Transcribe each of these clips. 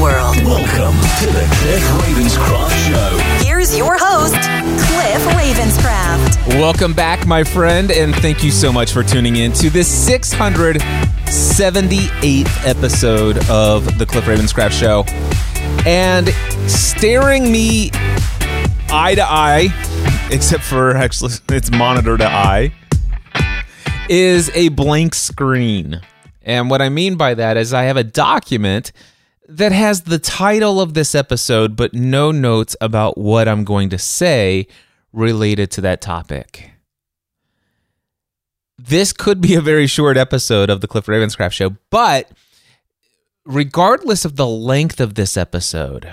world. Welcome to the Cliff Ravenscraft Show. Here's your host, Cliff Ravenscraft. Welcome back, my friend, and thank you so much for tuning in to this 678th episode of the Cliff Ravenscraft Show. And staring me eye to eye, except for actually it's monitor to eye, is a blank screen. And what I mean by that is I have a document that has the title of this episode, but no notes about what I'm going to say related to that topic. This could be a very short episode of the Cliff Ravenscraft Show, but regardless of the length of this episode,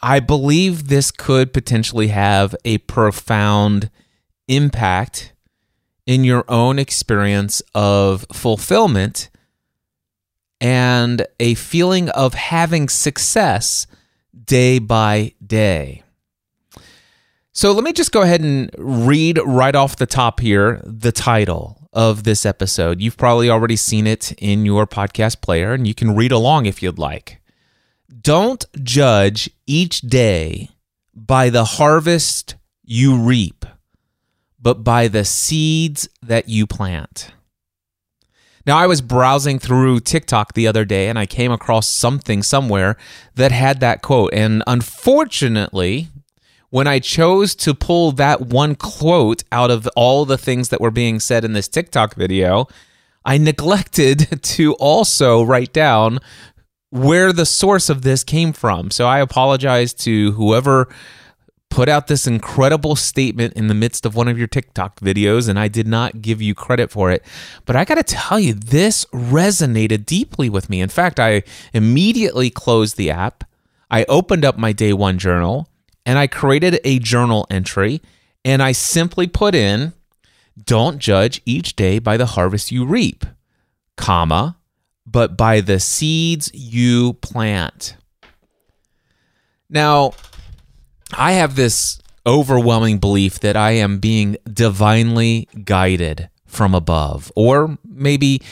I believe this could potentially have a profound impact in your own experience of fulfillment and a feeling of having success day by day. So let me just go ahead and read right off the top here the title of this episode. You've probably already seen it in your podcast player, and you can read along if you'd like. Don't judge each day by the harvest you reap, but by the seeds that you plant. Now, I was browsing through TikTok the other day and I came across something somewhere that had that quote. And unfortunately, when I chose to pull that one quote out of all the things that were being said in this TikTok video, I neglected to also write down where the source of this came from. So I apologize to whoever put out this incredible statement in the midst of one of your TikTok videos, and I did not give you credit for it. But I got to tell you, this resonated deeply with me. In fact, I immediately closed the app, I opened up my day one journal, and I created a journal entry, and I simply put in, don't judge each day by the harvest you reap, comma, but by the seeds you plant. Now, I have this overwhelming belief that I am being divinely guided from above, or maybe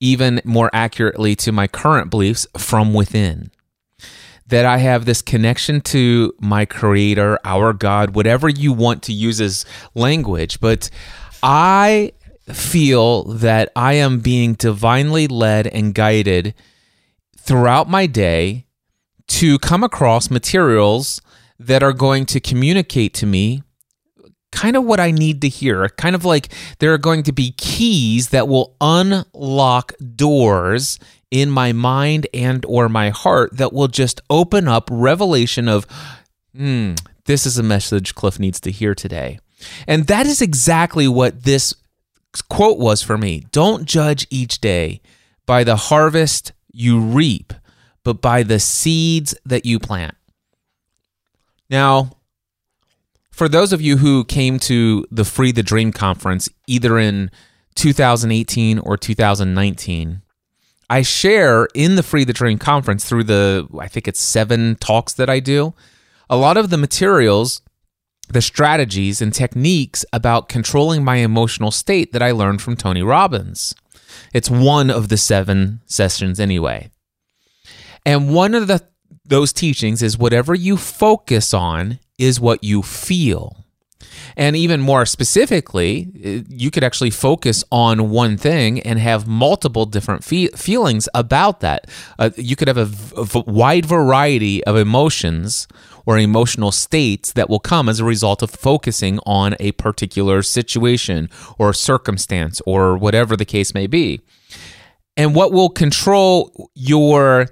even more accurately to my current beliefs, from within. That I have this connection to my creator, our God, whatever you want to use as language, but I feel that I am being divinely led and guided throughout my day to come across materials that are going to communicate to me kind of what I need to hear. Kind of like there are going to be keys that will unlock doors in my mind and or my heart that will just open up revelation of hmm, this is a message Cliff needs to hear today. And that is exactly what this quote was for me. Don't judge each day by the harvest you reap, but by the seeds that you plant. Now, for those of you who came to the Free the Dream conference either in 2018 or 2019, I share in the Free the Dream conference through the, I think it's seven talks that I do, a lot of the materials, the strategies and techniques about controlling my emotional state that I learned from Tony Robbins. It's one of the seven sessions anyway. And one of the those teachings is whatever you focus on is what you feel. And even more specifically, you could actually focus on one thing and have multiple different fe- feelings about that. Uh, you could have a, v- a wide variety of emotions or emotional states that will come as a result of focusing on a particular situation or circumstance or whatever the case may be. And what will control your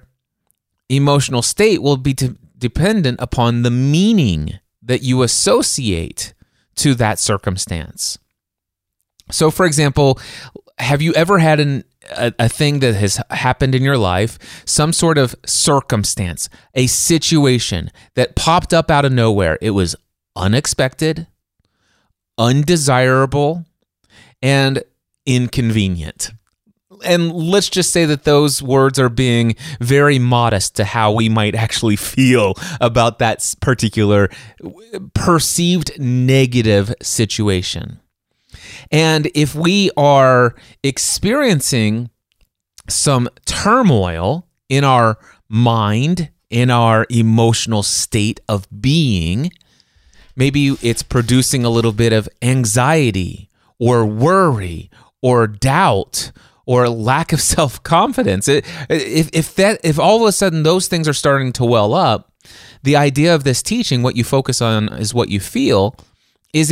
emotional state will be de- dependent upon the meaning that you associate to that circumstance. So, for example, have you ever had an a, a thing that has happened in your life, some sort of circumstance, a situation that popped up out of nowhere. It was unexpected, undesirable, and inconvenient. And let's just say that those words are being very modest to how we might actually feel about that particular perceived negative situation. And if we are experiencing some turmoil in our mind, in our emotional state of being, maybe it's producing a little bit of anxiety or worry or doubt or lack of self-confidence. If, if that if all of a sudden those things are starting to well up the idea of this teaching what you focus on is what you feel is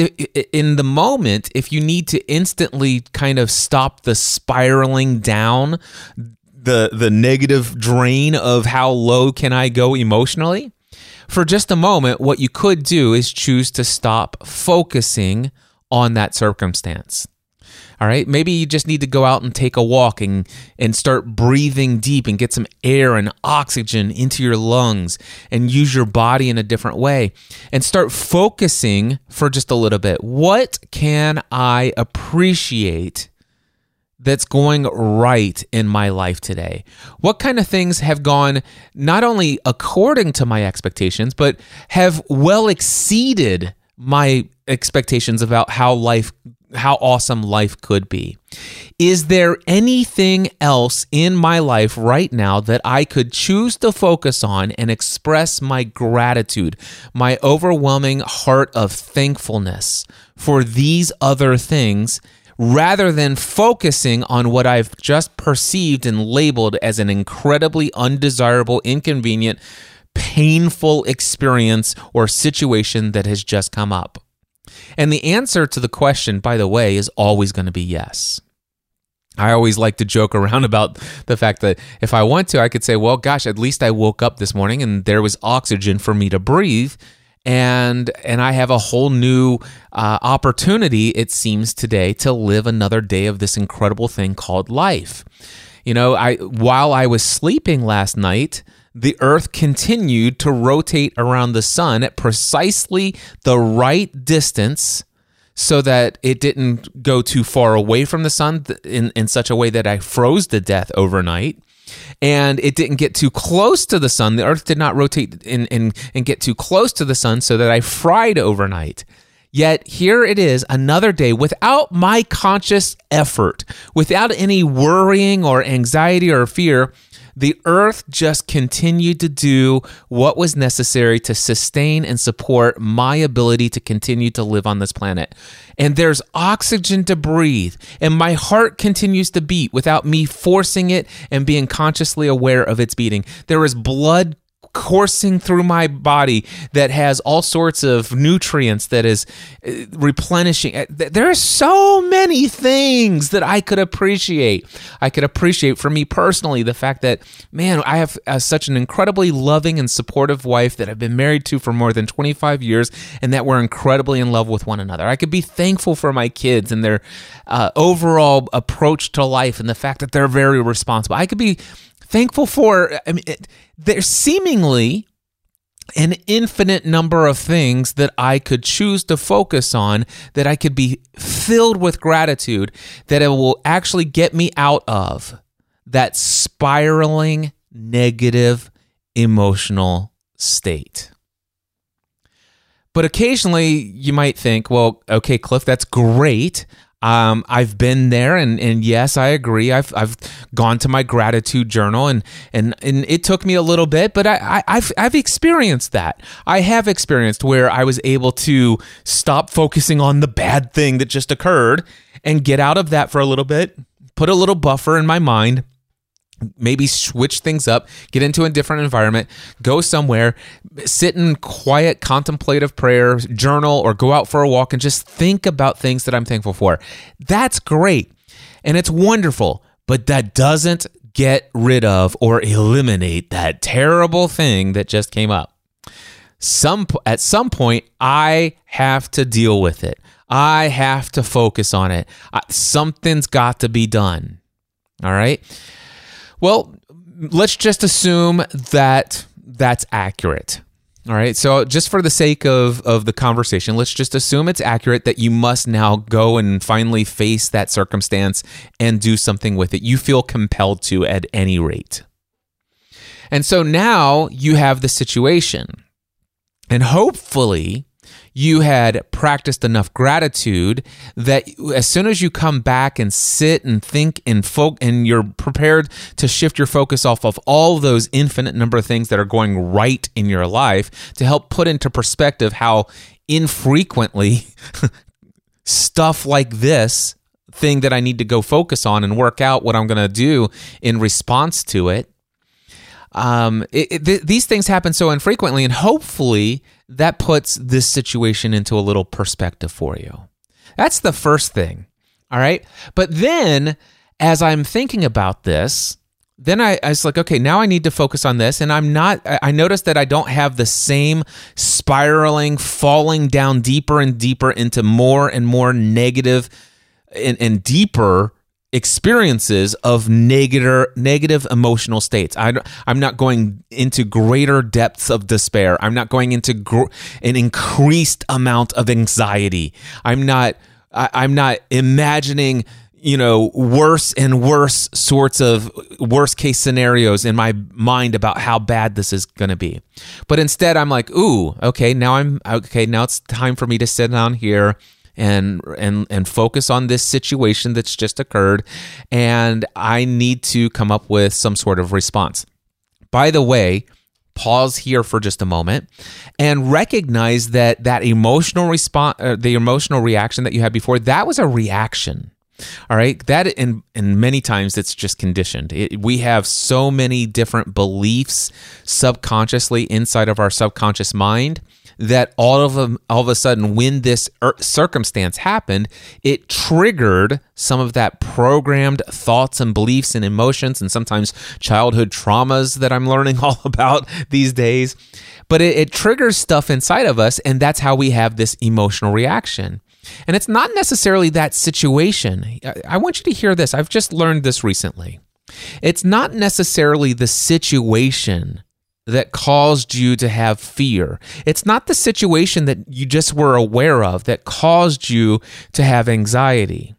in the moment if you need to instantly kind of stop the spiraling down the the negative drain of how low can I go emotionally for just a moment what you could do is choose to stop focusing on that circumstance all right maybe you just need to go out and take a walk and and start breathing deep and get some air and oxygen into your lungs and use your body in a different way and start focusing for just a little bit what can i appreciate that's going right in my life today? What kind of things have gone not only according to my expectations, but have well exceeded my expectations about how life how awesome life could be. Is there anything else in my life right now that I could choose to focus on and express my gratitude, my overwhelming heart of thankfulness for these other things rather than focusing on what I've just perceived and labeled as an incredibly undesirable, inconvenient, painful experience or situation that has just come up? And the answer to the question, by the way, is always going to be yes. I always like to joke around about the fact that if I want to, I could say, well, gosh, at least I woke up this morning and there was oxygen for me to breathe. And and I have a whole new uh, opportunity, it seems today, to live another day of this incredible thing called life. You know, I while I was sleeping last night, the earth continued to rotate around the sun at precisely the right distance so that it didn't go too far away from the sun in, in such a way that I froze to death overnight. And it didn't get too close to the sun. The earth did not rotate and, and, and get too close to the sun so that I fried overnight. Yet here it is, another day without my conscious effort, without any worrying or anxiety or fear. The earth just continued to do what was necessary to sustain and support my ability to continue to live on this planet. And there's oxygen to breathe, and my heart continues to beat without me forcing it and being consciously aware of its beating. There is blood coursing through my body that has all sorts of nutrients that is uh, replenishing. Uh, There are so many things that I could appreciate. I could appreciate for me personally the fact that, man, I have uh, such an incredibly loving and supportive wife that I've been married to for more than 25 years and that we're incredibly in love with one another. I could be thankful for my kids and their uh, overall approach to life and the fact that they're very responsible. I could be thankful for I mean it, there's seemingly an infinite number of things that I could choose to focus on that I could be filled with gratitude that it will actually get me out of that spiraling negative emotional state. But occasionally you might think, well, okay, Cliff, that's great. Um, I've been there, and, and yes, I agree. I've I've gone to my gratitude journal, and and, and it took me a little bit, but I, I I've I've experienced that. I have experienced where I was able to stop focusing on the bad thing that just occurred and get out of that for a little bit, put a little buffer in my mind, maybe switch things up, get into a different environment, go somewhere, sit in quiet contemplative prayer, journal, or go out for a walk and just think about things that I'm thankful for. That's great and it's wonderful, but that doesn't get rid of or eliminate that terrible thing that just came up. Some at some point I have to deal with it. I have to focus on it. I, something's got to be done. All right. Well, let's just assume that that's accurate. All right. So, just for the sake of, of the conversation, let's just assume it's accurate that you must now go and finally face that circumstance and do something with it. You feel compelled to at any rate. And so now you have the situation. And hopefully, you had practiced enough gratitude that as soon as you come back and sit and think and fo- and you're prepared to shift your focus off of all those infinite number of things that are going right in your life to help put into perspective how infrequently stuff like this thing that I need to go focus on and work out what I'm going to do in response to it um, it, it, th- these things happen so infrequently, and hopefully that puts this situation into a little perspective for you. That's the first thing. All right. But then, as I'm thinking about this, then I, I, was like, okay, now I need to focus on this. And I'm not, I, noticed that I don't have the same spiraling, falling down deeper and deeper into more and more negative and, and deeper experiences of negative negative emotional states. I, am not going into greater depths of despair. I'm not going into gr- an increased amount of anxiety. I'm not. I, I'm not imagining you know worse and worse sorts of worst case scenarios in my mind about how bad this is going to be but instead i'm like ooh okay now i'm okay now it's time for me to sit down here and and and focus on this situation that's just occurred. And I need to come up with some sort of response. By the way, pause here for just a moment and recognize that that emotional response uh, the emotional reaction that you had before that was a reaction. All right? That and and many times it's just conditioned. It, we have so many different beliefs subconsciously inside of our subconscious mind that all of them, all of a sudden, when this er, circumstance happened, it triggered some of that programmed thoughts and beliefs and emotions, and sometimes childhood traumas that I'm learning all about these days. But it, it triggers stuff inside of us, and that's how we have this emotional reaction. And it's not necessarily that situation. I want you to hear this. I've just learned this recently. It's not necessarily the situation that caused you to have fear. It's not the situation that you just were aware of that caused you to have anxiety.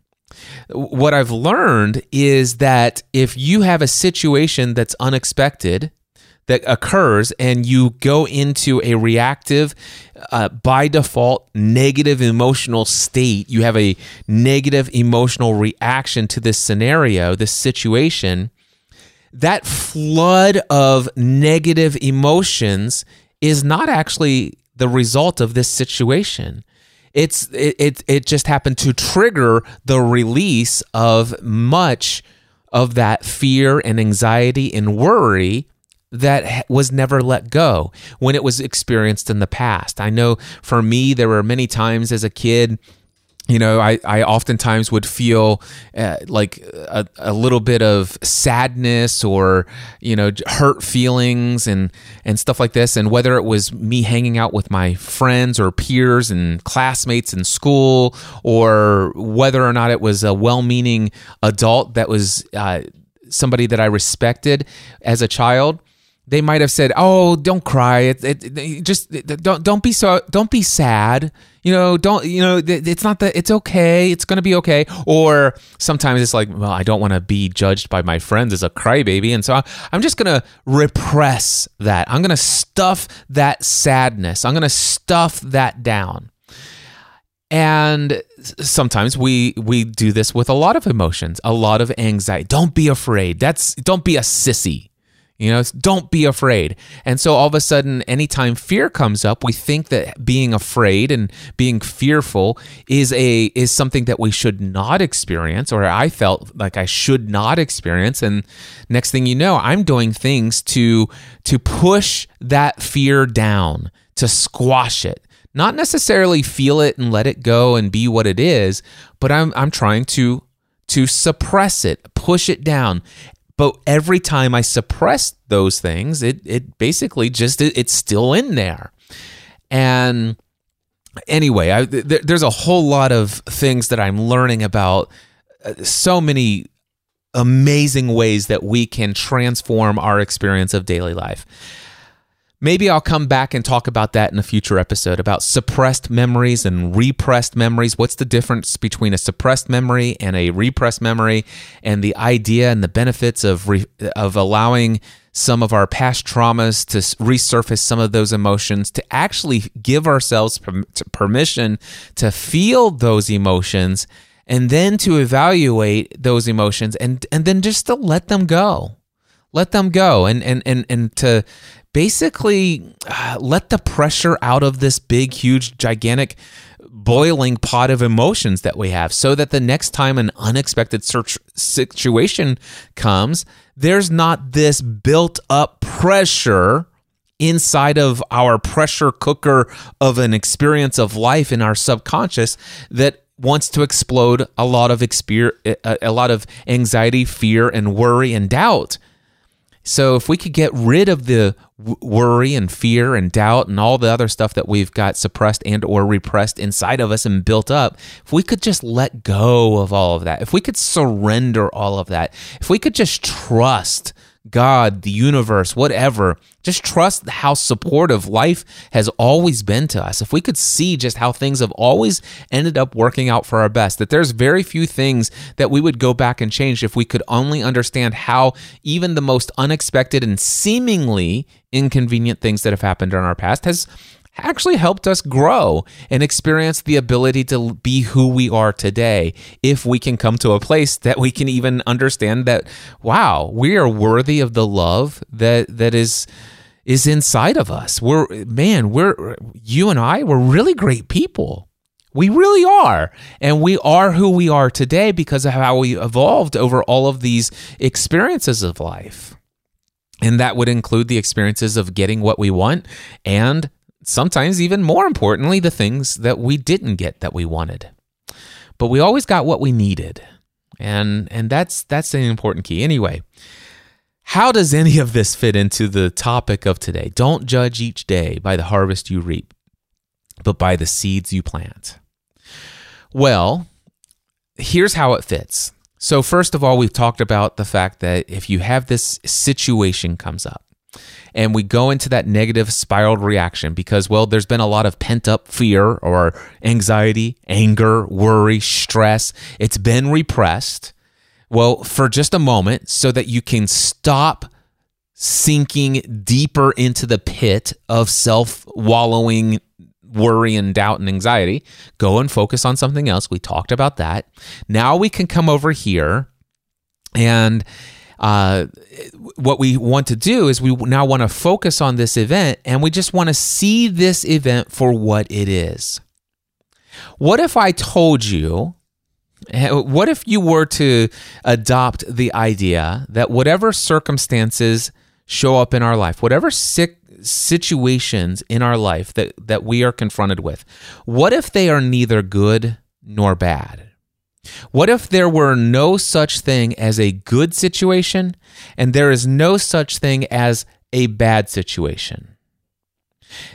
What I've learned is that if you have a situation that's unexpected, that occurs and you go into a reactive, uh, by default, negative emotional state, you have a negative emotional reaction to this scenario, this situation, that flood of negative emotions is not actually the result of this situation. It's it, it, it just happened to trigger the release of much of that fear and anxiety and worry that was never let go when it was experienced in the past. I know for me, there were many times as a kid you know, I, I oftentimes would feel uh, like a, a little bit of sadness or, you know, hurt feelings and, and stuff like this. And whether it was me hanging out with my friends or peers and classmates in school, or whether or not it was a well meaning adult that was uh, somebody that I respected as a child, they might have said, "Oh, don't cry. It, it, it, just don't don't be so don't be sad. You know, don't you know? It's not that it's okay. It's gonna be okay." Or sometimes it's like, "Well, I don't want to be judged by my friends as a crybaby, and so I'm just gonna repress that. I'm gonna stuff that sadness. I'm gonna stuff that down." And sometimes we we do this with a lot of emotions, a lot of anxiety. Don't be afraid. That's don't be a sissy. You know, don't be afraid. And so all of a sudden, anytime fear comes up, we think that being afraid and being fearful is a is something that we should not experience, or I felt like I should not experience. And next thing you know, I'm doing things to to push that fear down, to squash it. Not necessarily feel it and let it go and be what it is, but I'm I'm trying to to suppress it, push it down. But every time I suppress those things, it it basically just it, it's still in there. And anyway, I, th- there's a whole lot of things that I'm learning about uh, so many amazing ways that we can transform our experience of daily life. Maybe I'll come back and talk about that in a future episode about suppressed memories and repressed memories. What's the difference between a suppressed memory and a repressed memory, and the idea and the benefits of re- of allowing some of our past traumas to resurface some of those emotions, to actually give ourselves permission to feel those emotions, and then to evaluate those emotions, and and then just to let them go let them go and and and and to basically uh, let the pressure out of this big huge gigantic boiling pot of emotions that we have so that the next time an unexpected situation comes there's not this built up pressure inside of our pressure cooker of an experience of life in our subconscious that wants to explode a lot of exper- a, a lot of anxiety fear and worry and doubt. So if we could get rid of the worry and fear and doubt and all the other stuff that we've got suppressed and or repressed inside of us and built up, if we could just let go of all of that, if we could surrender all of that, if we could just trust God, the universe, whatever, just trust how supportive life has always been to us. If we could see just how things have always ended up working out for our best, that there's very few things that we would go back and change if we could only understand how even the most unexpected and seemingly inconvenient things that have happened in our past has actually helped us grow and experience the ability to be who we are today if we can come to a place that we can even understand that wow we are worthy of the love that that is is inside of us we're man we're you and I we're really great people we really are. And we are who we are today because of how we evolved over all of these experiences of life. And that would include the experiences of getting what we want and sometimes even more importantly, the things that we didn't get that we wanted. But we always got what we needed. And and that's that's an important key. Anyway, how does any of this fit into the topic of today? Don't judge each day by the harvest you reap, but by the seeds you plant. Well, here's how it fits. So first of all, we've talked about the fact that if you have this situation comes up, and we go into that negative spiraled reaction because, well, there's been a lot of pent up fear or anxiety, anger, worry, stress. It's been repressed. Well, for just a moment, so that you can stop sinking deeper into the pit of self wallowing worry and doubt and anxiety, go and focus on something else. We talked about that. Now we can come over here and uh, what we want to do is we now want to focus on this event and we just want to see this event for what it is. What if I told you, eh, what if you were to adopt the idea that whatever circumstances show up in our life, whatever sick situations in our life that, that we are confronted with, what if they are neither good nor bad? What if there were no such thing as a good situation and there is no such thing as a bad situation?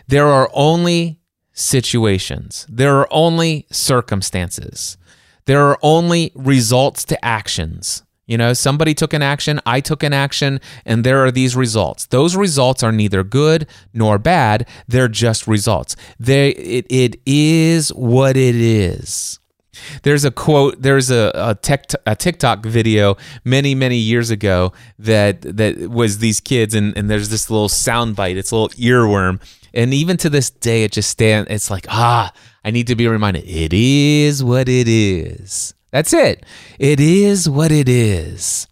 There are only situations, there are only circumstances, there are only results to actions. You know, somebody took an action, I took an action, and there are these results. Those results are neither good nor bad, they're just results. They, it, it is what it is. There's a quote. There's a a, tech, a TikTok video many many years ago that that was these kids, and, and there's this little sound bite. It's a little earworm, and even to this day, it just stand. It's like ah, I need to be reminded. It is what it is. That's it. It is what it is.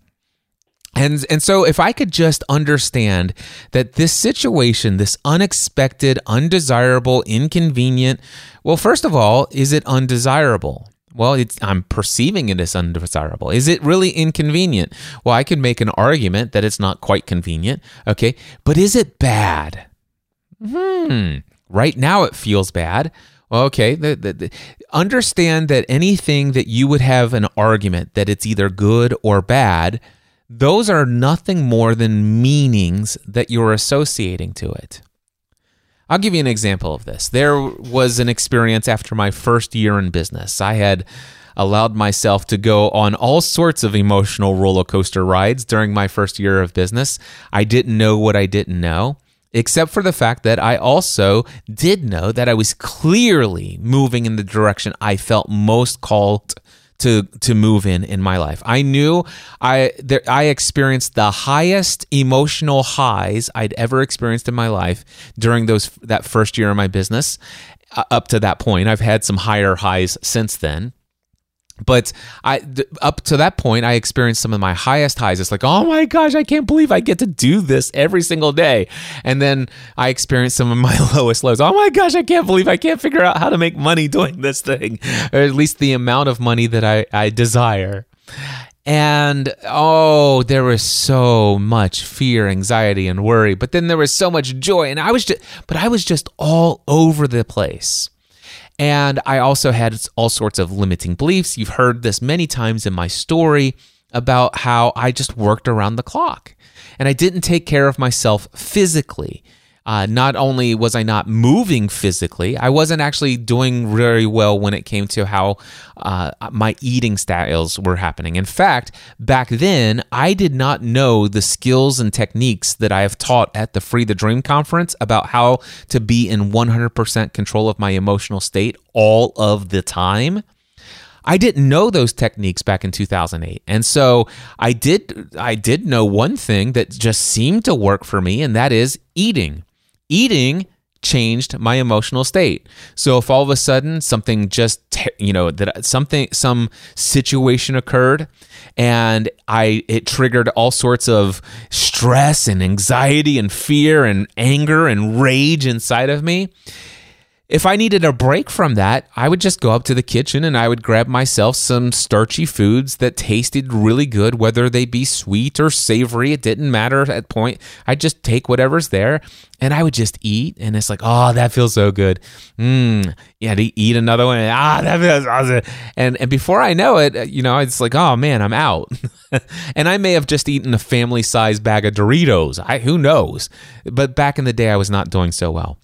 And and so if I could just understand that this situation, this unexpected, undesirable, inconvenient, well, first of all, is it undesirable? Well, I'm perceiving it as undesirable. Is it really inconvenient? Well, I could make an argument that it's not quite convenient. Okay. But is it bad? Hmm. Right now it feels bad. Okay. The, the, the, understand that anything that you would have an argument that it's either good or bad, those are nothing more than meanings that you're associating to it. I'll give you an example of this. There was an experience after my first year in business. I had allowed myself to go on all sorts of emotional roller coaster rides during my first year of business. I didn't know what I didn't know except for the fact that I also did know that I was clearly moving in the direction I felt most called to to move in in my life. I knew I there, I experienced the highest emotional highs I'd ever experienced in my life during those that first year of my business. Uh, up to that point, I've had some higher highs since then but I th- up to that point I experienced some of my highest highs. It's like, oh my gosh, I can't believe I get to do this every single day. And then I experienced some of my lowest lows. Oh my gosh, I can't believe I can't figure out how to make money doing this thing, or at least the amount of money that I, I desire. And oh, there was so much fear, anxiety, and worry. But then there was so much joy. And I was just, but I was just all over the place. And I also had all sorts of limiting beliefs. You've heard this many times in my story about how I just worked around the clock and I didn't take care of myself physically. Uh, not only was I not moving physically, I wasn't actually doing very well when it came to how uh, my eating styles were happening. In fact, back then, I did not know the skills and techniques that I have taught at the Free the Dream conference about how to be in 100% control of my emotional state all of the time. I didn't know those techniques back in 2008. And so I did I did know one thing that just seemed to work for me and that is eating eating changed my emotional state. So if all of a sudden something just you know that something some situation occurred and I it triggered all sorts of stress and anxiety and fear and anger and rage inside of me, if I needed a break from that, I would just go up to the kitchen and I would grab myself some starchy foods that tasted really good, whether they be sweet or savory. It didn't matter at point. I'd just take whatever's there and I would just eat. And it's like, oh, that feels so good. Mmm. Yeah, to eat another one. Ah, that feels awesome. And, and before I know it, you know, it's like, oh man, I'm out. and I may have just eaten a family sized bag of Doritos. I, who knows? But back in the day, I was not doing so well.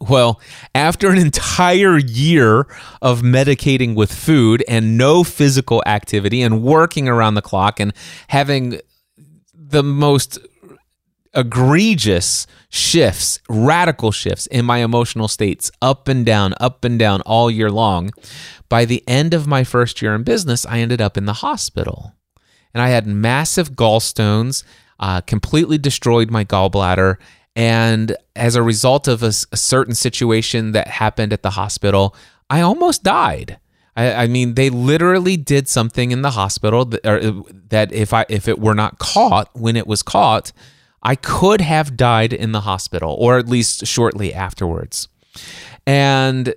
Well, after an entire year of medicating with food and no physical activity and working around the clock and having the most egregious shifts, radical shifts in my emotional states, up and down, up and down all year long, by the end of my first year in business, I ended up in the hospital. And I had massive gallstones, uh, completely destroyed my gallbladder, and as a result of a, a certain situation that happened at the hospital, I almost died. I, I, mean, they literally did something in the hospital that, or, uh, that if I if it were not caught when it was caught, I could have died in the hospital, or at least shortly afterwards. And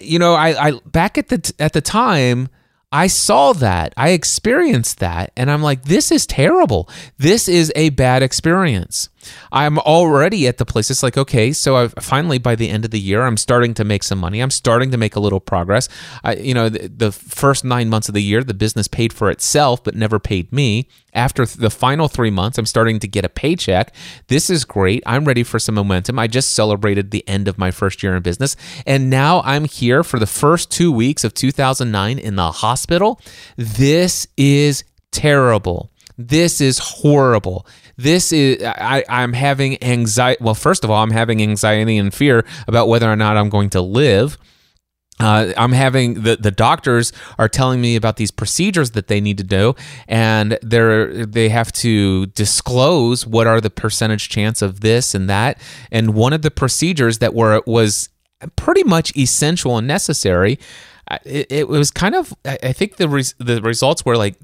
you know, I, I back at the at the time, I saw that, I experienced that, and I'm like, this is terrible. This is a bad experience. I'm already at the place. It's like, okay, so I've finally by the end of the year, I'm starting to make some money. I'm starting to make a little progress. I, you know, the, the first nine months of the year, the business paid for itself, but never paid me. After the final three months, I'm starting to get a paycheck. This is great. I'm ready for some momentum. I just celebrated the end of my first year in business, and now I'm here for the first two weeks of 2009 in the hospital. This is terrible. This is horrible this is I, I'm having anxiety. Well, first of all, I'm having anxiety and fear about whether or not I'm going to live. Uh, I'm having the the doctors are telling me about these procedures that they need to do, and they're they have to disclose what are the percentage chance of this and that. And one of the procedures that were was pretty much essential and necessary. It, it was kind of I think the res, the results were like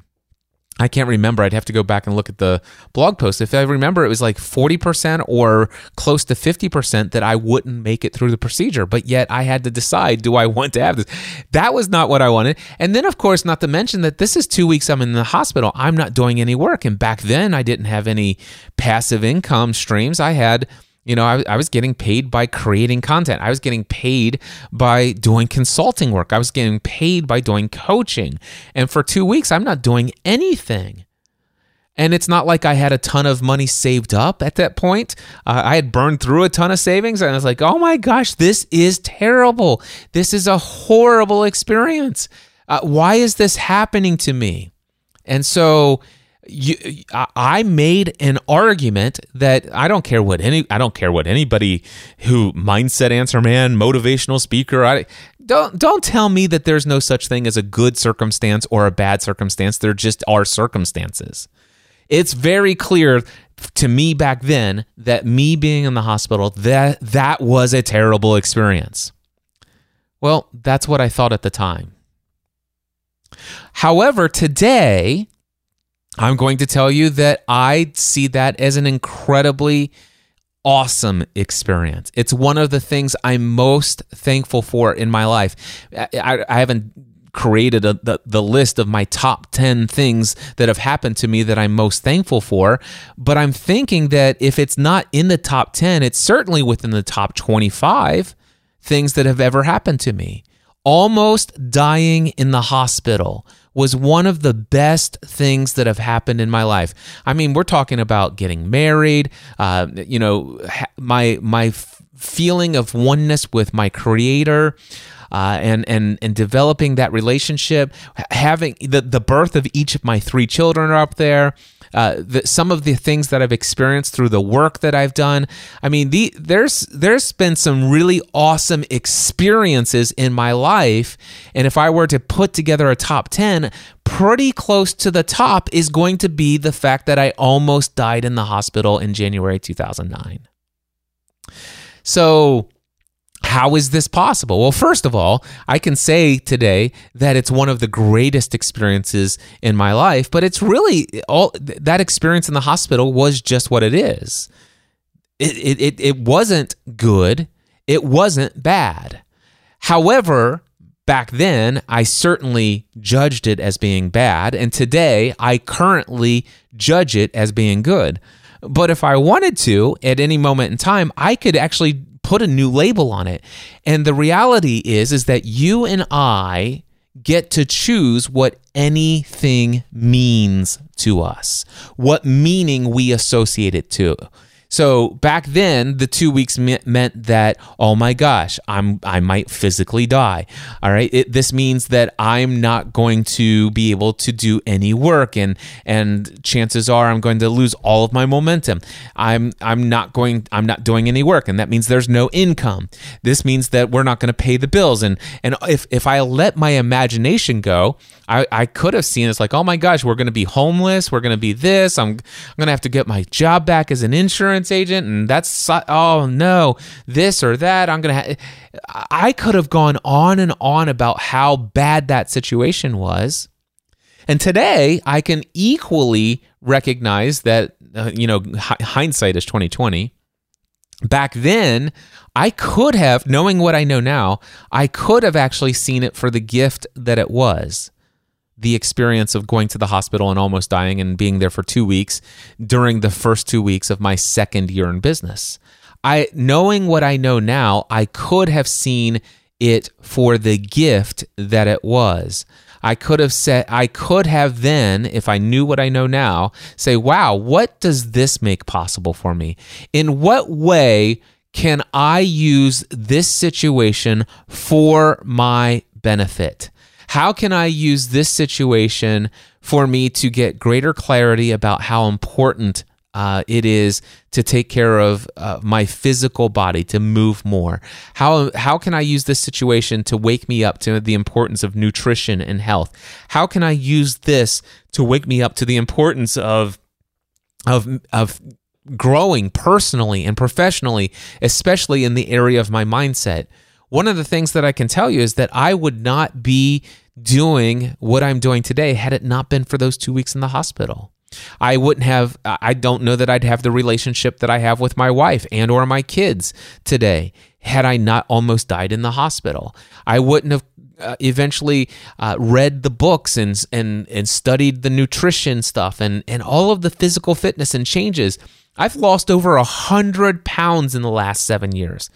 I can't remember. I'd have to go back and look at the blog post. If I remember, it was like 40% or close to 50% that I wouldn't make it through the procedure. But yet I had to decide do I want to have this? That was not what I wanted. And then, of course, not to mention that this is two weeks I'm in the hospital. I'm not doing any work. And back then, I didn't have any passive income streams. I had you know, I, I, was getting paid by creating content. I was getting paid by doing consulting work. I was getting paid by doing coaching. And for two weeks, I'm not doing anything. And it's not like I had a ton of money saved up at that point. Uh, I had burned through a ton of savings and I was like, oh my gosh, this is terrible. This is a horrible experience. Uh, why is this happening to me? And so you, I made an argument that I don't care what any I don't care what anybody who mindset answer man, motivational speaker, I don't don't tell me that there's no such thing as a good circumstance or a bad circumstance. There just are circumstances. It's very clear to me back then that me being in the hospital that that was a terrible experience. Well, that's what I thought at the time. However, today I'm going to tell you that I see that as an incredibly awesome experience. It's one of the things I'm most thankful for in my life. I, I, haven't created a, the, the list of my top 10 things that have happened to me that I'm most thankful for, but I'm thinking that if it's not in the top 10, it's certainly within the top 25 things that have ever happened to me. Almost dying in the hospital was one of the best things that have happened in my life. I mean, we're talking about getting married, uh, you know, my my f- feeling of oneness with my creator. Uh, and and and developing that relationship, having the the birth of each of my three children are up there. Uh, the, some of the things that I've experienced through the work that I've done. I mean, the there's there's been some really awesome experiences in my life, and if I were to put together a top ten, pretty close to the top is going to be the fact that I almost died in the hospital in January 2009. So how is this possible? Well, first of all, I can say today that it's one of the greatest experiences in my life, but it's really all that experience in the hospital was just what it is. It, it, it wasn't good, it wasn't bad. However, back then, I certainly judged it as being bad, and today I currently judge it as being good. But if I wanted to, at any moment in time, I could actually put a new label on it. And the reality is is that you and I get to choose what anything means to us. What meaning we associate it to. So back then, the two weeks me- meant that oh my gosh, I'm I might physically die. All right, it, this means that I'm not going to be able to do any work, and and chances are I'm going to lose all of my momentum. I'm I'm not going I'm not doing any work, and that means there's no income. This means that we're not going to pay the bills, and and if if I let my imagination go, I I could have seen it's like oh my gosh, we're going to be homeless, we're going to be this. I'm I'm going to have to get my job back as an insurance agent and that's oh no this or that i'm gonna ha-. i could have gone on and on about how bad that situation was and today i can equally recognize that uh, you know hindsight is 2020 back then i could have knowing what i know now i could have actually seen it for the gift that it was the experience of going to the hospital and almost dying and being there for two weeks during the first two weeks of my second year in business. I knowing what I know now, I could have seen it for the gift that it was. I could have said I could have then, if I knew what I know now, say, wow, what does this make possible for me? In what way can I use this situation for my benefit? How can I use this situation for me to get greater clarity about how important uh, it is to take care of uh, my physical body to move more? How how can i use this situation to wake me up to the importance of nutrition and health? How can i use this to wake me up to the importance of of of growing personally and professionally especially in the area of my mindset one of the things that I can tell you is that I would not be doing what I'm doing today had it not been for those two weeks in the hospital. I wouldn't have I don't know that I'd have the relationship that I have with my wife and or my kids today had I not almost died in the hospital. I wouldn't have uh, eventually uh, read the books and and and studied the nutrition stuff and and all of the physical fitness and changes. I've lost over a hundred pounds in the last seven years,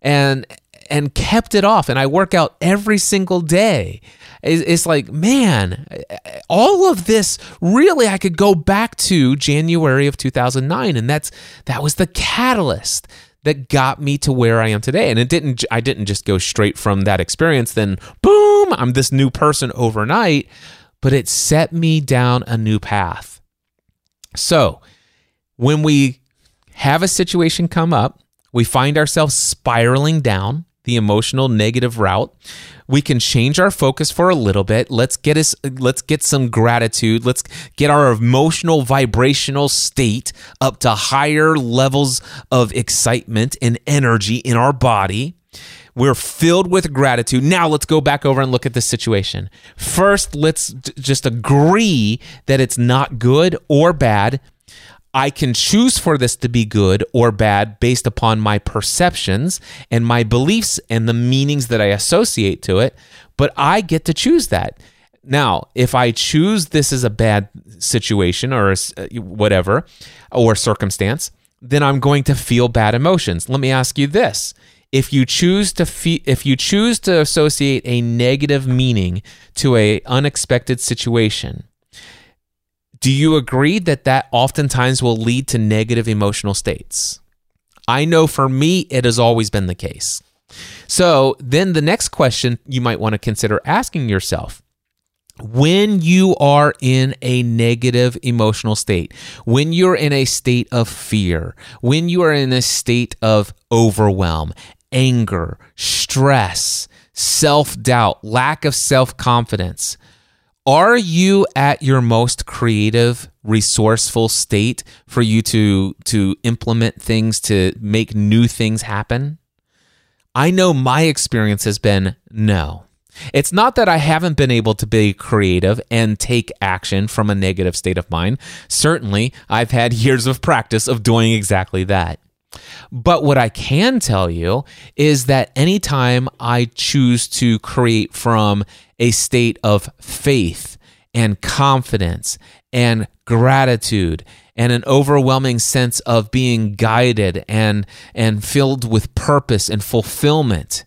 and and kept it off. And I work out every single day. It's, like, man, all of this really, I could go back to January of 2009, and that's that was the catalyst that got me to where I am today. And it didn't I didn't just go straight from that experience then boom, I'm this new person overnight, but it set me down a new path. So, when we have a situation come up, we find ourselves spiraling down the emotional negative route we can change our focus for a little bit let's get us let's get some gratitude let's get our emotional vibrational state up to higher levels of excitement and energy in our body we're filled with gratitude. Now let's go back over and look at the situation. First, let's d- just agree that it's not good or bad. I can choose for this to be good or bad based upon my perceptions and my beliefs and the meanings that I associate to it, but I get to choose that. Now, if I choose this as a bad situation or uh, whatever or circumstance, then I'm going to feel bad emotions. Let me ask you this. If you choose to fe- if you choose to associate a negative meaning to a unexpected situation, do you agree that that oftentimes will lead to negative emotional states? I know for me, it has always been the case. So then the next question you might want to consider asking yourself when you are in a negative emotional state, when you're in a state of fear, when you are in a state of overwhelm, anger, stress, self doubt, lack of self confidence, are you at your most creative resourceful state for you to to implement things to make new things happen? I know my experience has been no. It's not that i haven't been able to be creative and take action from a negative state of mind. Certainly i've had years of practice of doing exactly that. But what I can tell you is that anytime I choose to create from a state of faith and confidence and gratitude and an overwhelming sense of being guided and and filled with purpose and fulfillment.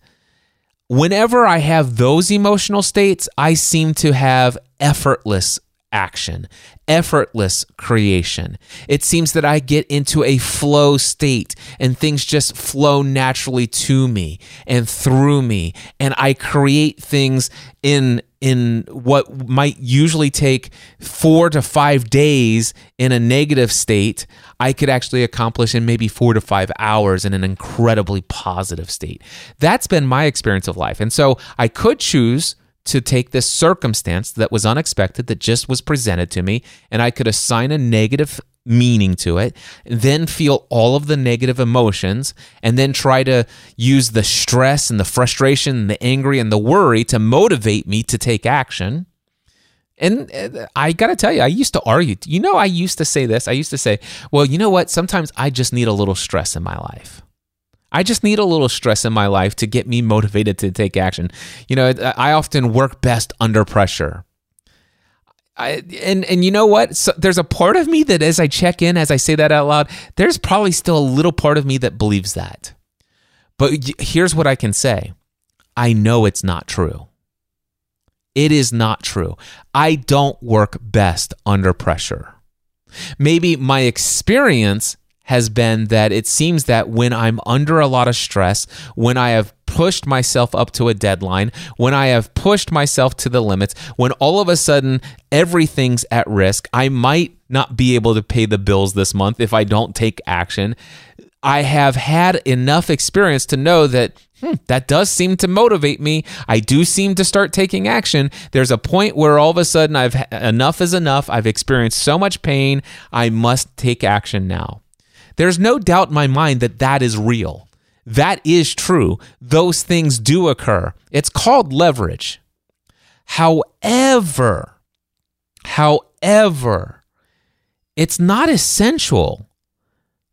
Whenever i have those emotional states i seem to have effortless action, effortless creation. It seems that I get into a flow state and things just flow naturally to me and through me and I create things in in what might usually take 4 to 5 days in a negative state, I could actually accomplish in maybe 4 to 5 hours in an incredibly positive state. That's been my experience of life. And so I could choose to take this circumstance that was unexpected, that just was presented to me, and I could assign a negative meaning to it, then feel all of the negative emotions, and then try to use the stress and the frustration and the angry and the worry to motivate me to take action. And uh, I got to tell you, I used to argue. You know, I used to say this. I used to say, well, you know what? Sometimes I just need a little stress in my life. I just need a little stress in my life to get me motivated to take action. You know, I often work best under pressure. I, and and you know what? So there's a part of me that as I check in, as I say that out loud, there's probably still a little part of me that believes that. But here's what I can say. I know it's not true. It is not true. I don't work best under pressure. Maybe my experience has been that it seems that when I'm under a lot of stress, when I have pushed myself up to a deadline, when I have pushed myself to the limits, when all of a sudden everything's at risk, I might not be able to pay the bills this month if I don't take action. I have had enough experience to know that hmm, that does seem to motivate me. I do seem to start taking action. There's a point where all of a sudden I've enough is enough. I've experienced so much pain. I must take action now. There's no doubt in my mind that that is real. That is true. Those things do occur. It's called leverage. However, however, it's not essential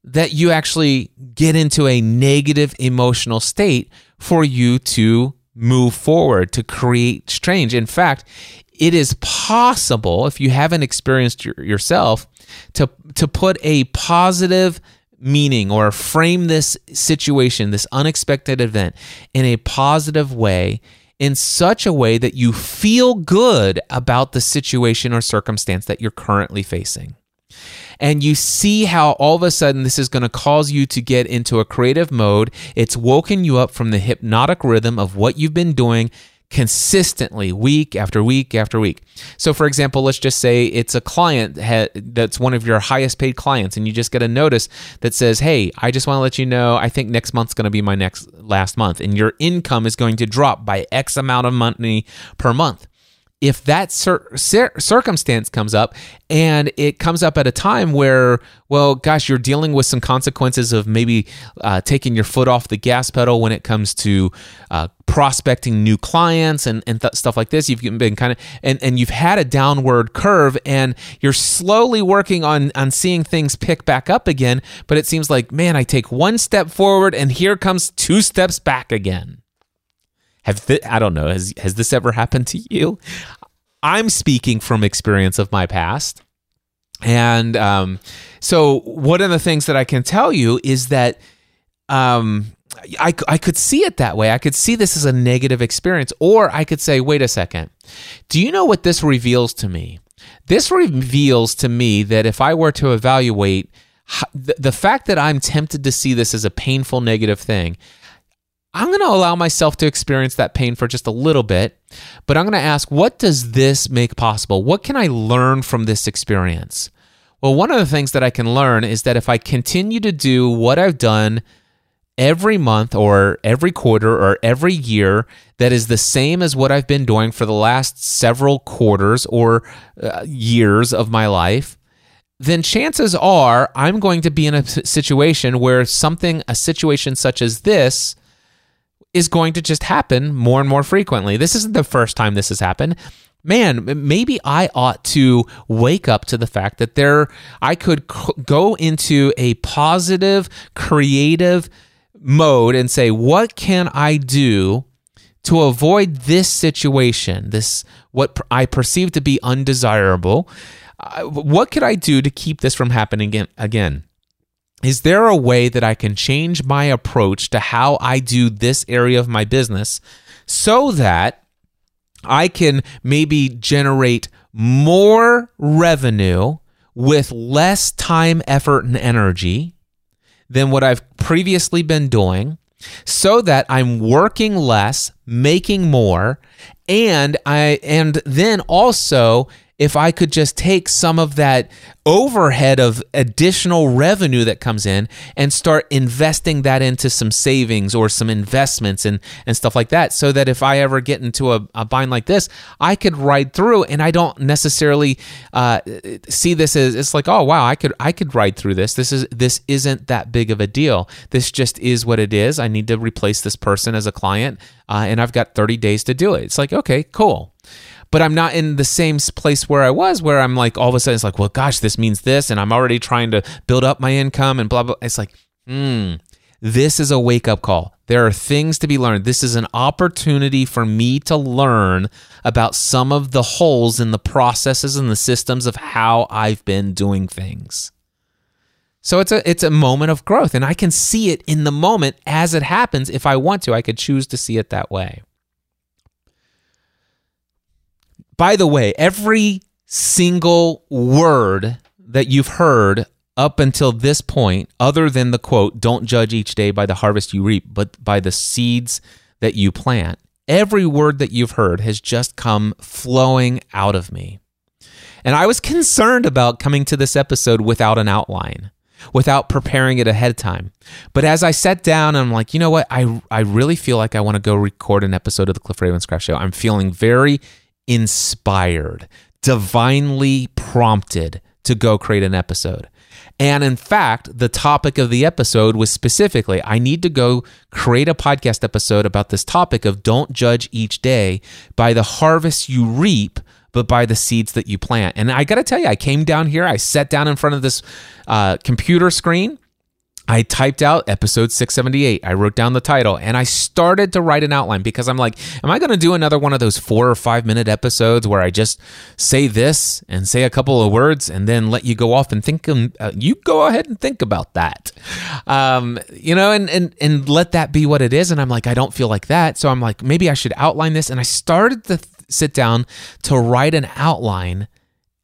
that you actually get into a negative emotional state for you to move forward, to create change. In fact, it is possible, if you haven't experienced yourself, to, to put a positive meaning or frame this situation, this unexpected event, in a positive way, in such a way that you feel good about the situation or circumstance that you're currently facing. And you see how all of a sudden this is going to cause you to get into a creative mode. It's woken you up from the hypnotic rhythm of what you've been doing consistently week after week after week. So, for example, let's just say it's a client that's one of your highest paid clients, and you just get a notice that says, Hey, I just want to let you know, I think next month's going to be my next last month, and your income is going to drop by X amount of money per month if that cir- cir- circumstance comes up and it comes up at a time where, well, gosh, you're dealing with some consequences of maybe uh, taking your foot off the gas pedal when it comes to uh, prospecting new clients and, and th- stuff like this. You've been kind of, and, and you've had a downward curve and you're slowly working on, on seeing things pick back up again. But it seems like, man, I take one step forward and here comes two steps back again. Have th- I don't know. Has has this ever happened to you? I'm speaking from experience of my past, and um, so one of the things that I can tell you is that um, I I could see it that way. I could see this as a negative experience, or I could say, wait a second. Do you know what this reveals to me? This reveals to me that if I were to evaluate the fact that I'm tempted to see this as a painful negative thing, I'm going to allow myself to experience that pain for just a little bit, but I'm going to ask, what does this make possible? What can I learn from this experience? Well, one of the things that I can learn is that if I continue to do what I've done every month or every quarter or every year that is the same as what I've been doing for the last several quarters or uh, years of my life, then chances are I'm going to be in a situation where something, a situation such as this, is going to just happen more and more frequently. This isn't the first time this has happened. Man, maybe I ought to wake up to the fact that there I could go into a positive, creative mode and say, "What can I do to avoid this situation? This what I perceive to be undesirable? Uh, what could I do to keep this from happening again?" Is there a way that I can change my approach to how I do this area of my business so that I can maybe generate more revenue with less time, effort, and energy than what I've previously been doing so that I'm working less, making more, and I and then also if I could just take some of that overhead of additional revenue that comes in and start investing that into some savings or some investments and, and stuff like that. So that if I ever get into a, a bind like this, I could ride through and I don't necessarily uh, see this as it's like, oh wow, I could I could ride through this. This is this isn't that big of a deal. This just is what it is. I need to replace this person as a client, uh, and I've got 30 days to do it. It's like, okay, cool but I'm not in the same place where I was, where I'm like, all of a sudden, it's like, well, gosh, this means this, and I'm already trying to build up my income and blah, blah. It's like, hmm, this is a wake up call. There are things to be learned. This is an opportunity for me to learn about some of the holes in the processes and the systems of how I've been doing things. So it's a it's a moment of growth and I can see it in the moment as it happens if I want to. I could choose to see it that way. By the way, every single word that you've heard up until this point, other than the quote, don't judge each day by the harvest you reap, but by the seeds that you plant, every word that you've heard has just come flowing out of me. And I was concerned about coming to this episode without an outline, without preparing it ahead of time. But as I sat down, I'm like, you know what? I, I really feel like I want to go record an episode of the Cliff Ravenscraft Show. I'm feeling very inspired, divinely prompted to go create an episode. And in fact, the topic of the episode was specifically I need to go create a podcast episode about this topic of don't judge each day by the harvest you reap, but by the seeds that you plant. And I got to tell you, I came down here, I sat down in front of this uh, computer screen, I typed out episode 678. I wrote down the title and I started to write an outline because I'm like, am I going to do another one of those four or five minute episodes where I just say this and say a couple of words and then let you go off and think, um, uh, you go ahead and think about that. Um, you know, and, and, and let that be what it is. And I'm like, I don't feel like that. So I'm like, maybe I should outline this. And I started to th- sit down to write an outline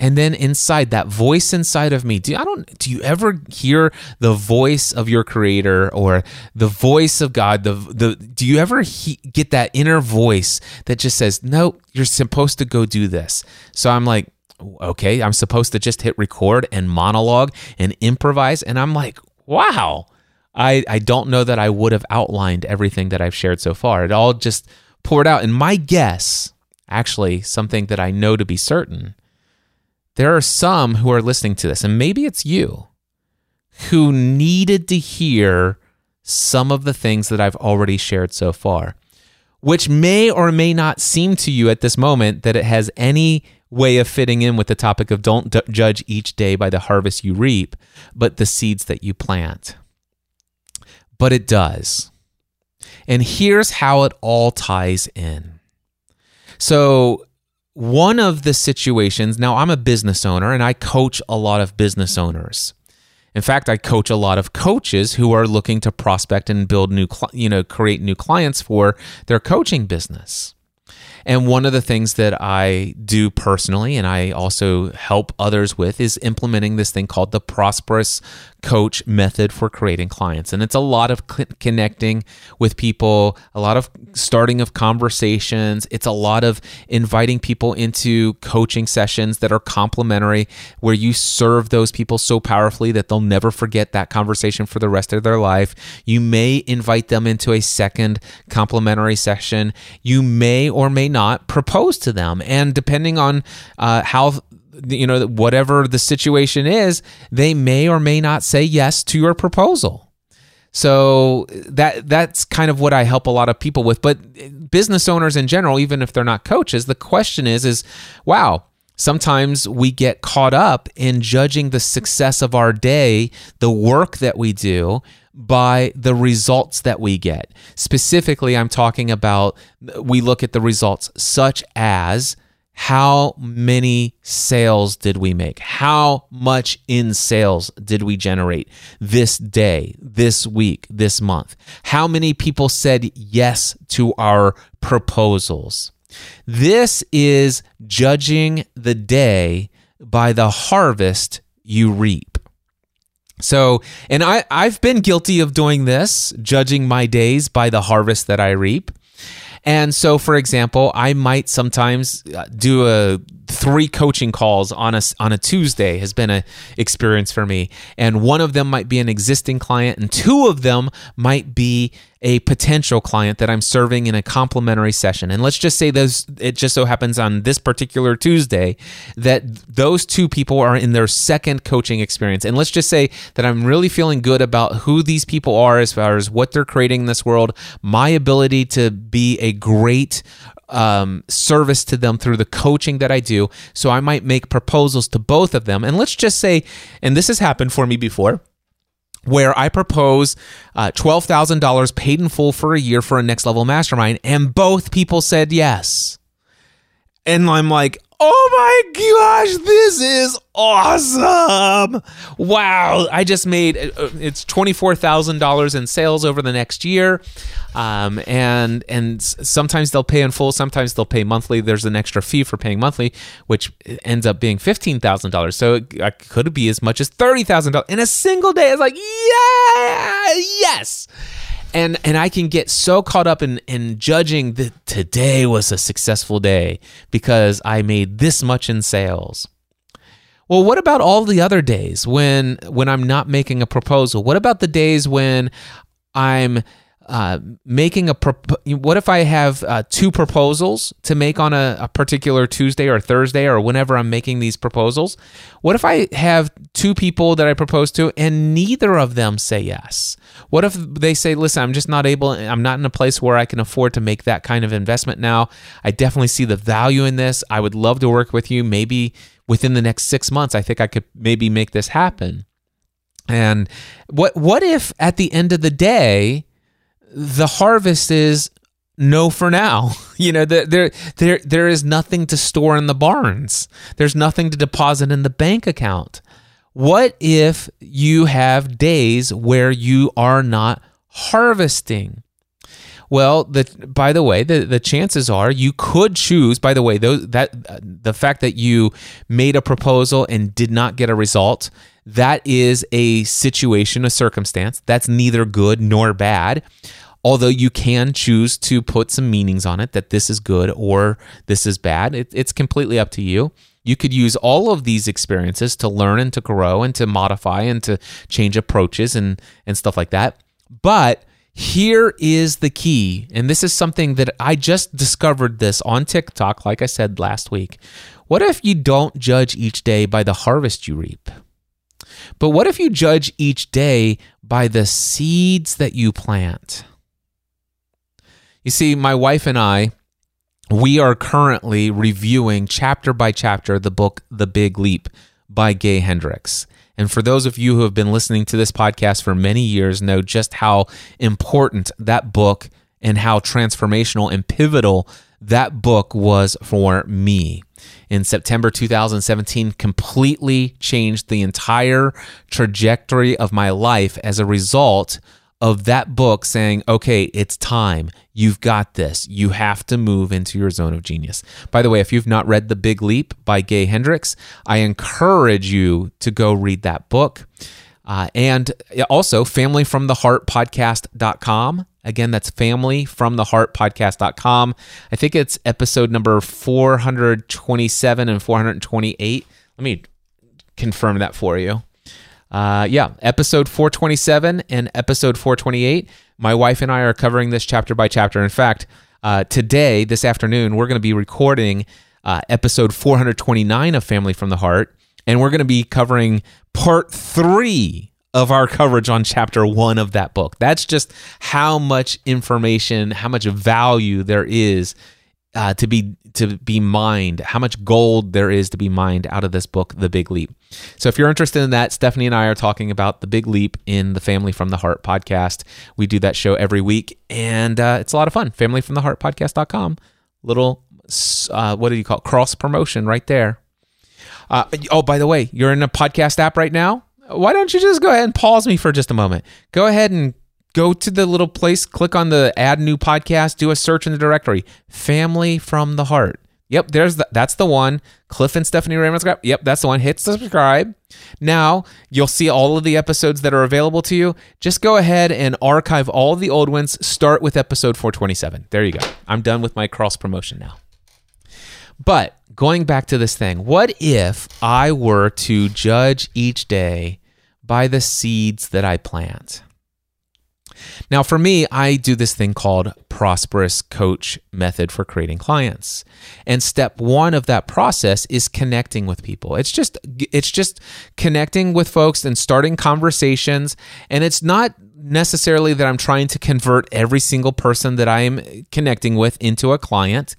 and then inside that voice inside of me do i don't do you ever hear the voice of your creator or the voice of god? The the do you ever he, get that inner voice that just says no you're supposed to go do this. So i'm like okay i'm supposed to just hit record and monologue and improvise. And i'm like wow. I i don't know that i would have outlined everything that i've shared so far. It all just poured out. And my guess actually something that i know to be certain there are some who are listening to this, and maybe it's you, who needed to hear some of the things that I've already shared so far, which may or may not seem to you at this moment that it has any way of fitting in with the topic of don't d- judge each day by the harvest you reap, but the seeds that you plant. But it does. And here's how it all ties in. So, one of the situations now i'm a business owner and i coach a lot of business mm-hmm. owners. In fact i coach a lot of coaches who are looking to prospect and build new you know create new clients for their coaching business. And one of the things that I do personally and I also help others with is implementing this thing called the prosperous coach method for creating clients. And it's a lot of connecting with people, a lot of starting of conversations. It's a lot of inviting people into coaching sessions that are complimentary, where you serve those people so powerfully that they'll never forget that conversation for the rest of their life. You may invite them into a second complimentary session. You may or may not propose to them. And depending on uh, how you know, whatever the situation is, they may or may not say yes to your proposal. So that that's kind of what I help a lot of people with. But business owners in general, even if they're not coaches, the question is, is wow, sometimes we get caught up in judging the success of our day, the work that we do, by the results that we get. Specifically, I'm talking about we look at the results such as how many sales did we make? How much in sales did we generate this day, this week, this month? How many people said yes to our proposals? This is judging the day by the harvest you reap. So, and I, I've been guilty of doing this, judging my days by the harvest that I reap. And so, for example, I might sometimes uh, do a three coaching calls on a on a Tuesday has been a experience for me, and one of them might be an existing client, and two of them might be a potential client that I'm serving in a complimentary session. And let's just say those it just so happens on this particular Tuesday that those two people are in their second coaching experience. And let's just say that I'm really feeling good about who these people are as far as what they're creating in this world, my ability to be a great um, service to them through the coaching that I do. So I might make proposals to both of them. And let's just say, and this has happened for me before where I propose uh, $12,000 paid in full for a year for a next level mastermind, and both people said yes. And I'm like, oh my gosh, this is awesome. Wow. I just made uh, it's $24,000 in sales over the next year. Um, and and sometimes they'll pay in full, sometimes they'll pay monthly. There's an extra fee for paying monthly, which ends up being $15,000. So it could be as much as $30,000 in a single day. It's like, yeah, yes and and I can get so caught up in in judging that today was a successful day because I made this much in sales. Well, what about all the other days when when I'm not making a proposal? What about the days when I'm uh, making a what if I have uh, two proposals to make on a, a, particular Tuesday or Thursday or whenever I'm making these proposals? What if I have two people that I propose to and neither of them say yes? What if they say, "Listen, I'm just not able. I'm not in a place where I can afford to make that kind of investment now. I definitely see the value in this. I would love to work with you. Maybe within the next six months, I think I could maybe make this happen." And what what if at the end of the day? The harvest is no for now. You know, there there there is nothing to store in the barns. There's nothing to deposit in the bank account. What if you have days where you are not harvesting? Well, the by the way, the, the chances are you could choose. By the way, those that uh, the fact that you made a proposal and did not get a result, that is a situation, a circumstance that's neither good nor bad. Although you can choose to put some meanings on it that this is good or this is bad, it, it's completely up to you. You could use all of these experiences to learn and to grow and to modify and to change approaches and, and stuff like that. But here is the key, and this is something that I just discovered this on TikTok, like I said last week. What if you don't judge each day by the harvest you reap? But what if you judge each day by the seeds that you plant? You see, my wife and I, we are currently reviewing chapter by chapter the book The Big Leap by Gay Hendricks. And for those of you who have been listening to this podcast for many years, know just how important that book and how transformational and pivotal that book was for me. In September 2017, completely changed the entire trajectory of my life as a result of that book saying, okay, it's time. You've got this. You have to move into your zone of genius. By the way, if you've not read The Big Leap by Gay Hendricks, I encourage you to go read that book. Uh, and also, familyfromtheheartpodcast.com. Again, that's familyfromtheheartpodcast.com. I think it's episode number 427 and 428. Let me confirm that for you. Uh, yeah, episode 427 and episode 428. My wife and I are covering this chapter by chapter. In fact, uh, today, this afternoon, we're going to be recording uh, episode 429 of Family from the Heart, and we're going to be covering part three of our coverage on chapter one of that book. That's just how much information, how much value there is uh, to be to be mined, how much gold there is to be mined out of this book, The Big Leap. So if you're interested in that, Stephanie and I are talking about The Big Leap in the Family from the Heart podcast. We do that show every week, and uh, it's a lot of fun. Familyfromtheheartpodcast.com. Little, uh, what do you call it? Cross promotion right there. Uh, oh, by the way, you're in a podcast app right now. Why don't you just go ahead and pause me for just a moment? Go ahead and go to the little place, click on the add new podcast, do a search in the directory. Family from the Heart. Yep, there's the, that's the one. Cliff and Stephanie Raymond's. Yep, that's the one. Hit subscribe. Now you'll see all of the episodes that are available to you. Just go ahead and archive all the old ones. Start with episode 427. There you go. I'm done with my cross promotion now. But going back to this thing, what if I were to judge each day by the seeds that I plant? Now, for me, I do this thing called Prosperous Coach Method for creating clients. And step one of that process is connecting with people. It's just it's just connecting with folks and starting conversations. And it's not necessarily that I'm trying to convert every single person that I am connecting with into a client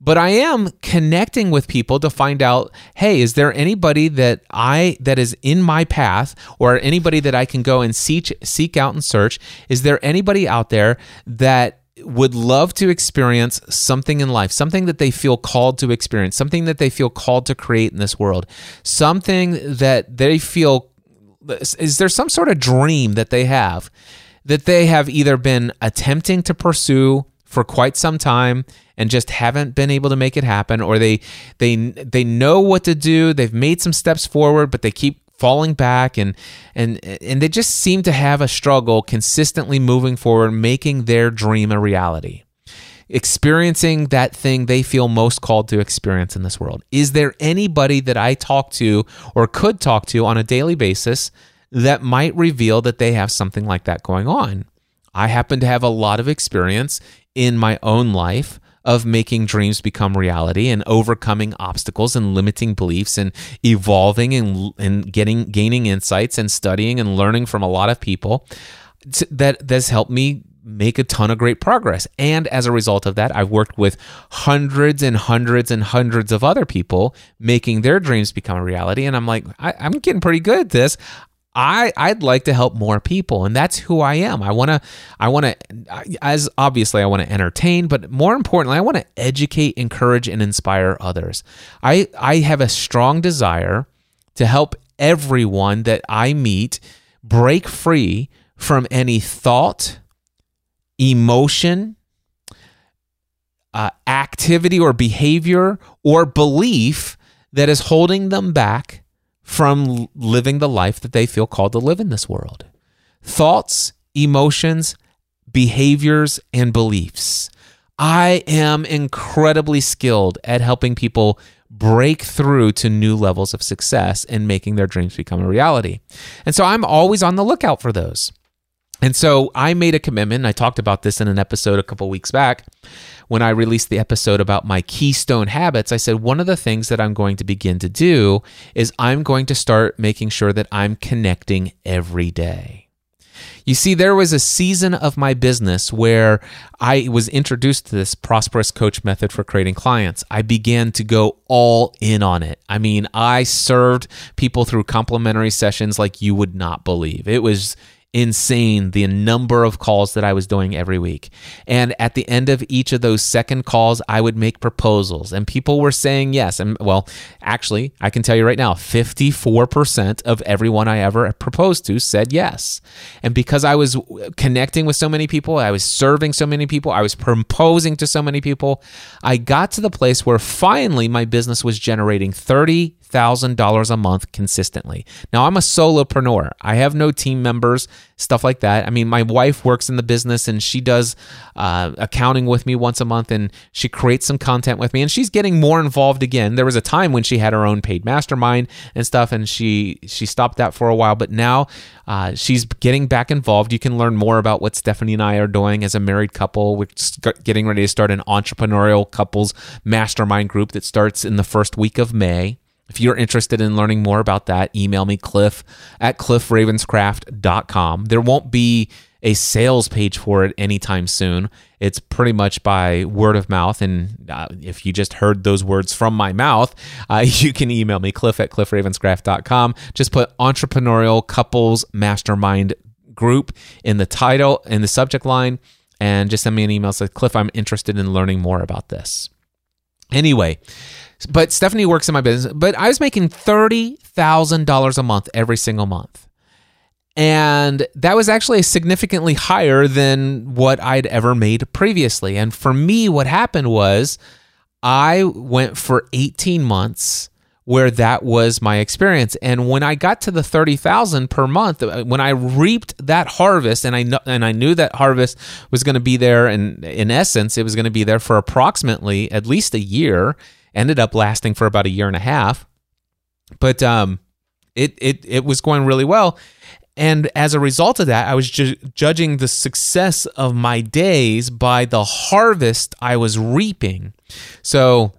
but I am connecting with people to find out, hey, is there anybody that I that is in my path or anybody that I can go and seek seek out and search? Is there anybody out there that would love to experience something in life, something that they feel called to experience, something that they feel called to create in this world, something that they feel is there some sort of dream that they have that they have either been attempting to pursue for quite some time and just haven't been able to make it happen or they they they know what to do. They've made some steps forward but they keep falling back and and and they just seem to have a struggle consistently moving forward making their dream a reality. Experiencing that thing they feel most called to experience in this world. Is there anybody that I talk to or could talk to on a daily basis that might reveal that they have something like that going on I happen to have a lot of experience in my own life of making dreams become reality and overcoming obstacles and limiting beliefs and evolving and, and getting gaining insights and studying and learning from a lot of people that that's helped me make a ton of great progress. And as a result of that i've worked with hundreds and hundreds and hundreds of other people making their dreams become a reality. And i'm like I, am getting pretty good at this I I'd like to help more people and that's who I am. I want to I want to as obviously I want to entertain, but more importantly, I want to educate, encourage and inspire others. I I have a strong desire to help everyone that I meet break free from any thought, emotion, uh, activity or behavior or belief that is holding them back from living the life that they feel called to live in this world. Thoughts, emotions, behaviors, and beliefs. I am incredibly skilled at helping people break through to new levels of success and making their dreams become a reality. And so I'm always on the lookout for those. And so I made a commitment. I talked about this in an episode a couple weeks back when I released the episode about my keystone habits. I said one of the things that I'm going to begin to do is I'm going to start making sure that I'm connecting every day. You see, there was a season of my business where I was introduced to this prosperous coach method for creating clients. I began to go all in on it. I mean, I served people through complimentary sessions like you would not believe. It was insane the number of calls that I was doing every week. And at the end of each of those second calls, I would make proposals and people were saying yes. And well, actually, I can tell you right now 54% of everyone I ever proposed to said yes. And because I was connecting with so many people, I was serving so many people, I was proposing to so many people, I got to the place where finally my business was generating 30 thousand dollars a month consistently. Now I'm a solopreneur. I have no team members, stuff like that. I mean, my wife works in the business and she does uh, accounting with me once a month, and she creates some content with me, and she's getting more involved again. There was a time when she had her own paid mastermind and stuff, and she she stopped that for a while, but now uh, she's getting back involved. You can learn more about what Stephanie and I are doing as a married couple. We're getting ready to start an entrepreneurial couples mastermind group that starts in the first week of May. If you're interested in learning more about that, email me, cliff at cliffravenscraft.com. There won't be a sales page for it anytime soon. It's pretty much by word of mouth. And uh, if you just heard those words from my mouth, uh, you can email me, cliff at cliffravenscraft.com. Just put entrepreneurial couples mastermind group in the title, in the subject line, and just send me an email. Say, Cliff, I'm interested in learning more about this. Anyway, but Stephanie works in my business, but I was making $30,000 a month every single month. And that was actually significantly higher than what I'd ever made previously. And for me, what happened was I went for 18 months where that was my experience. And when I got to the 30,000 per month, uh, when I reaped that harvest and I kn- and I knew that harvest was going to be there and in essence it was going to be there for approximately at least a year, ended up lasting for about a year and a half. But um it it it was going really well. And as a result of that, I was ju- judging the success of my days by the harvest I was reaping. So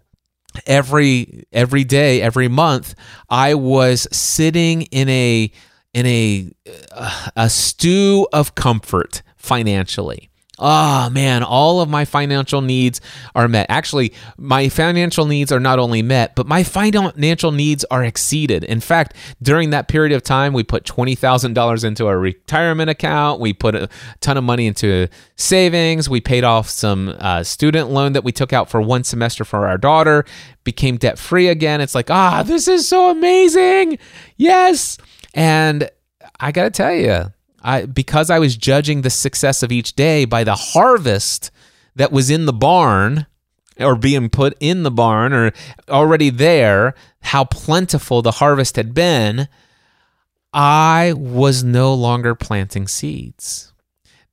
every every day, every month, I was sitting in a in a a stew of comfort financially oh man, all of my financial needs are met. Actually, my financial needs are not only met, but my financial needs are exceeded. In fact, during that period of time, we put $20,000 into our retirement account. We put a ton of money into savings. We paid off some uh, student loan that we took out for one semester for our daughter, became debt free again. It's like, ah, this is so amazing. Yes. And I got to tell you, I, because I was judging the success of each day by the harvest that was in the barn or being put in the barn or already there, how plentiful the harvest had been, I was no longer planting seeds.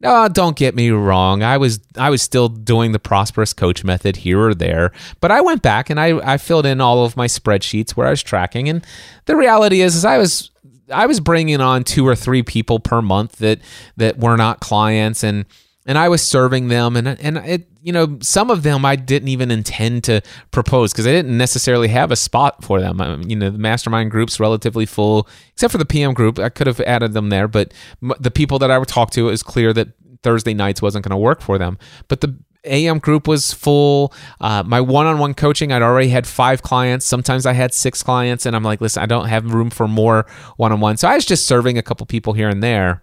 No, don't get me wrong. I was I was still doing the prosperous coach method here or there, but I went back and I, I filled in all of my spreadsheets where I was tracking. And the reality is, is I was I was bringing on two or three people per month that that were not clients and and I was serving them and and it you know some of them I didn't even intend to propose because I didn't necessarily have a spot for them. I, you know, the mastermind group's relatively full except for the PM group. I could have added them there, but the people that I would talk to, it was clear that Thursday nights wasn't going to work for them. But the AM group was full. Uh, my one on one coaching, I'd already had five clients. Sometimes I had six clients, and I'm like, listen, I don't have room for more one on one. So I was just serving a couple people here and there.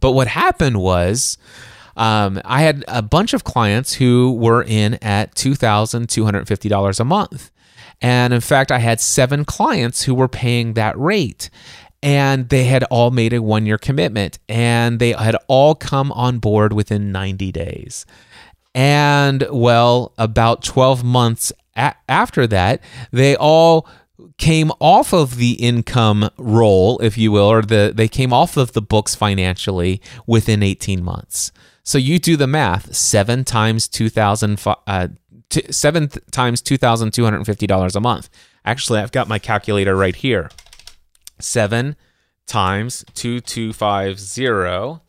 But what happened was, um, I had a bunch of clients who were in at $2,250 a month. And in fact, I had seven clients who were paying that rate and they had all made a one year commitment and they had all come on board within 90 days. And well, about 12 months a- after that, they all came off of the income roll, if you will, or the they came off of the books financially within 18 months. So you do the math: seven times 2,000, uh, t- times 2,250 dollars a month. Actually, I've got my calculator right here. Seven times 2250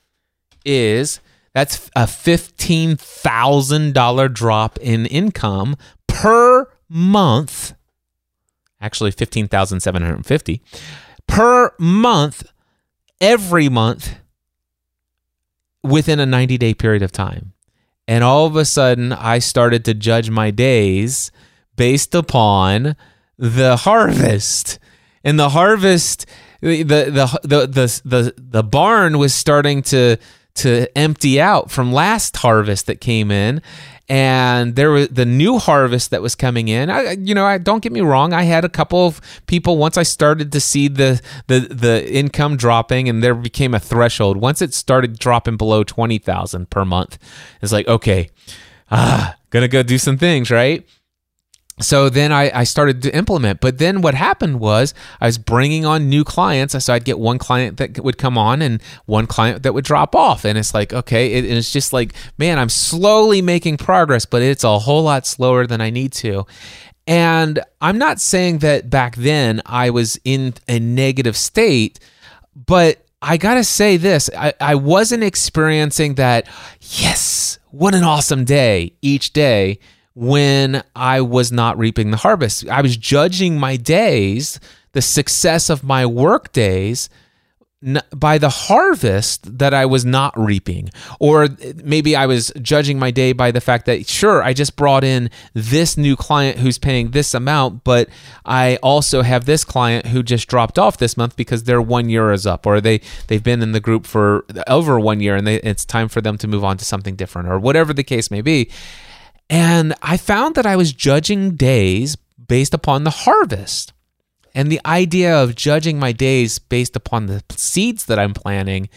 is that's a $15,000 drop in income per month. Actually 15,750 per month every month within a 90 day period of time. And all of a sudden I started to judge my days based upon the harvest. And the harvest the the the the the, the barn was starting to to empty out from last harvest that came in. And there was the new harvest that was coming in. I, you know I don't get me wrong. I had a couple of people once I started to see the the the income dropping and there became a threshold once it started dropping below 20,000 per month it's like okay ah gonna go do some things right so then I, I started to implement but then what happened was i was bringing on new clients. So i'd get one client that would come on and one client that would drop off. And it's like okay it, it's just like man i'm slowly making progress but it's a whole lot slower than i need to. And i'm not saying that back then i was in a negative state but I gotta say this I, I wasn't experiencing that, yes, what an awesome day each day when I was not reaping the harvest. I was judging my days, the success of my work days by the harvest that I was not reaping. Or maybe I was judging my day by the fact that, sure, I just brought in this new client who's paying this amount, but I also have this client who just dropped off this month because their one year is up, or they, they've been in the group for over one year and they, it's time for them to move on to something different, or whatever the case may be. And I found that I was judging days based upon the harvest. And the idea of judging my days based upon the seeds that I'm planting,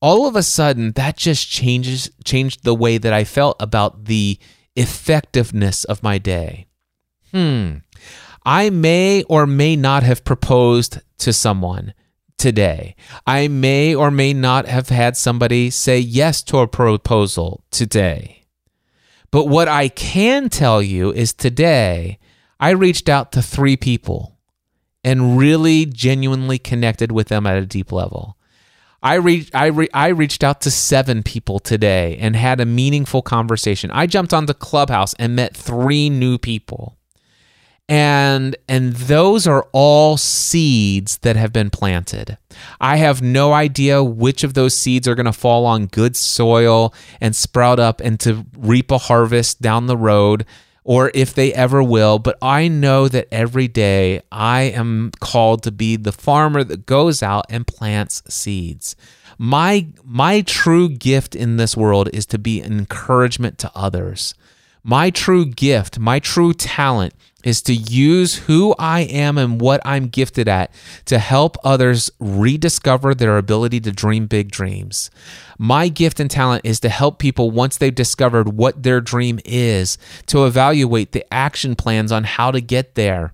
all of a sudden that just changes changed the way that I felt about the effectiveness of my day. Hmm. I may or may not have proposed to someone today. I may or may not have had somebody say yes to a proposal today. But what I can tell you is today, I reached out to three people and really genuinely connected with them at a deep level. I, re- I, re- I reached out to seven people today and had a meaningful conversation. I jumped onto Clubhouse and met three new people and and those are all seeds that have been planted. I have no idea which of those seeds are going to fall on good soil and sprout up and to reap a harvest down the road or if they ever will. But i know that every day i am called to be the farmer that goes out and plants seeds. My my true gift in this world is to be an encouragement to others. My true gift my true talent is to use who I am and what I'm gifted at to help others rediscover their ability to dream big dreams. My gift and talent is to help people once they've discovered what their dream is to evaluate the action plans on how to get there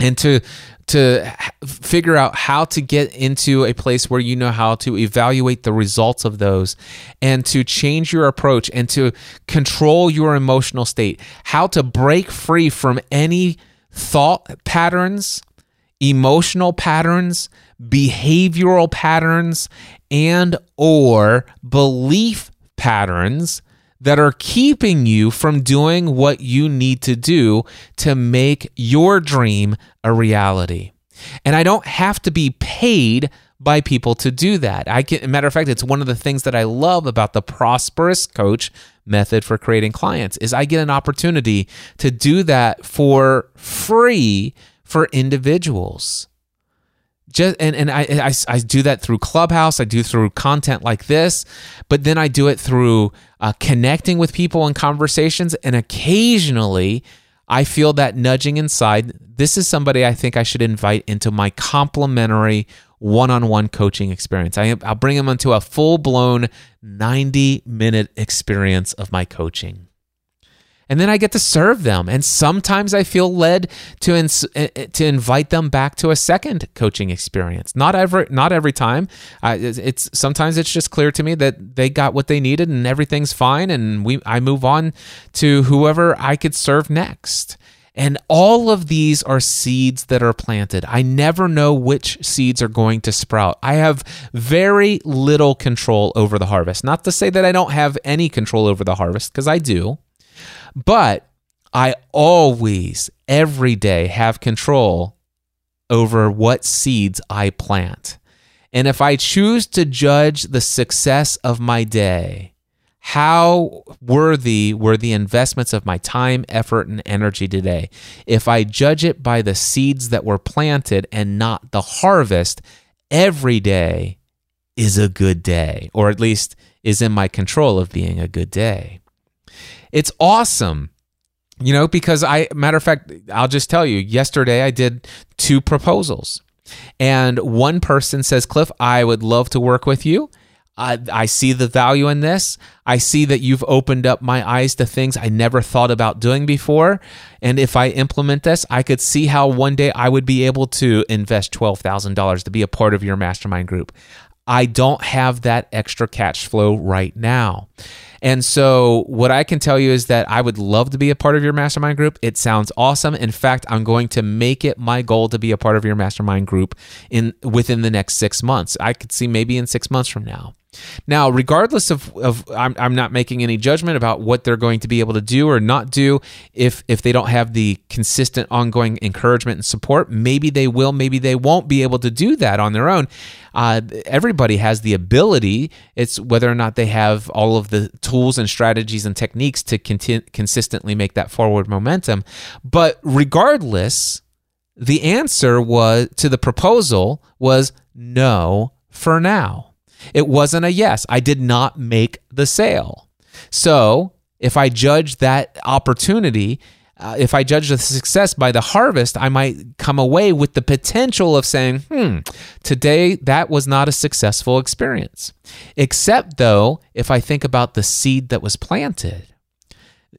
and to to figure out how to get into a place where you know how to evaluate the results of those and to change your approach and to control your emotional state. How to break free from any thought patterns emotional patterns behavioral patterns and or belief patterns that are keeping you from doing what you need to do to make your dream a reality. And I don't have to be paid by people to do that. I can matter of fact, it's one of the things that I love about the prosperous coach method for creating clients is I get an opportunity to do that for free for individuals just and, and I, I, I do that through clubhouse. I do through content like this but then i do it through uh, connecting with people in conversations. And occasionally i feel that nudging inside. This is somebody i think i should invite into my complimentary one-on-one coaching experience. I, i'll bring them into a full-blown 90 minute experience of my coaching and then I get to serve them. And sometimes I feel led to ins- eh, eh, to invite them back to a second coaching experience. Not every not every time. It's sometimes it's just clear to me that they got what they needed and everything's fine, and we I move on to whoever I could serve next. And all of these are seeds that are planted. I never know which seeds are going to sprout. I have very little control over the harvest. Not to say that I don't have any control over the harvest, because I do. But I always, every day, have control over what seeds I plant. And if I choose to judge the success of my day, how worthy were the investments of my time, effort, and energy today? If I judge it by the seeds that were planted and not the harvest, every day is a good day, or at least is in my control of being a good day. It's awesome. You know, because I, matter of fact, I'll just tell you, yesterday I did two proposals. And one person says, Cliff, I would love to work with you. I, I see the value in this. I see that you've opened up my eyes to things I never thought about doing before. And if I implement this, I could see how one day I would be able to invest $12,000 to be a part of your mastermind group. I don't have that extra cash flow right now. And so, what I can tell you is that I would love to be a part of your mastermind group. It sounds awesome. In fact, I'm going to make it my goal to be a part of your mastermind group in within the next six months. I could see maybe in six months from now. Now, regardless of, of I'm, I'm not making any judgment about what they're going to be able to do or not do if if they don't have the consistent ongoing encouragement and support maybe they will maybe they won't be able to do that on their own uh, everybody has the ability it's whether or not they have all of the tools and strategies and techniques to conti- consistently make that forward momentum but regardless the answer was to the proposal was no for now it wasn't a yes. I did not make the sale. So if I judge that opportunity, uh, if I judge the success by the harvest, I might come away with the potential of saying, hmm, today that was not a successful experience. Except, though, if I think about the seed that was planted.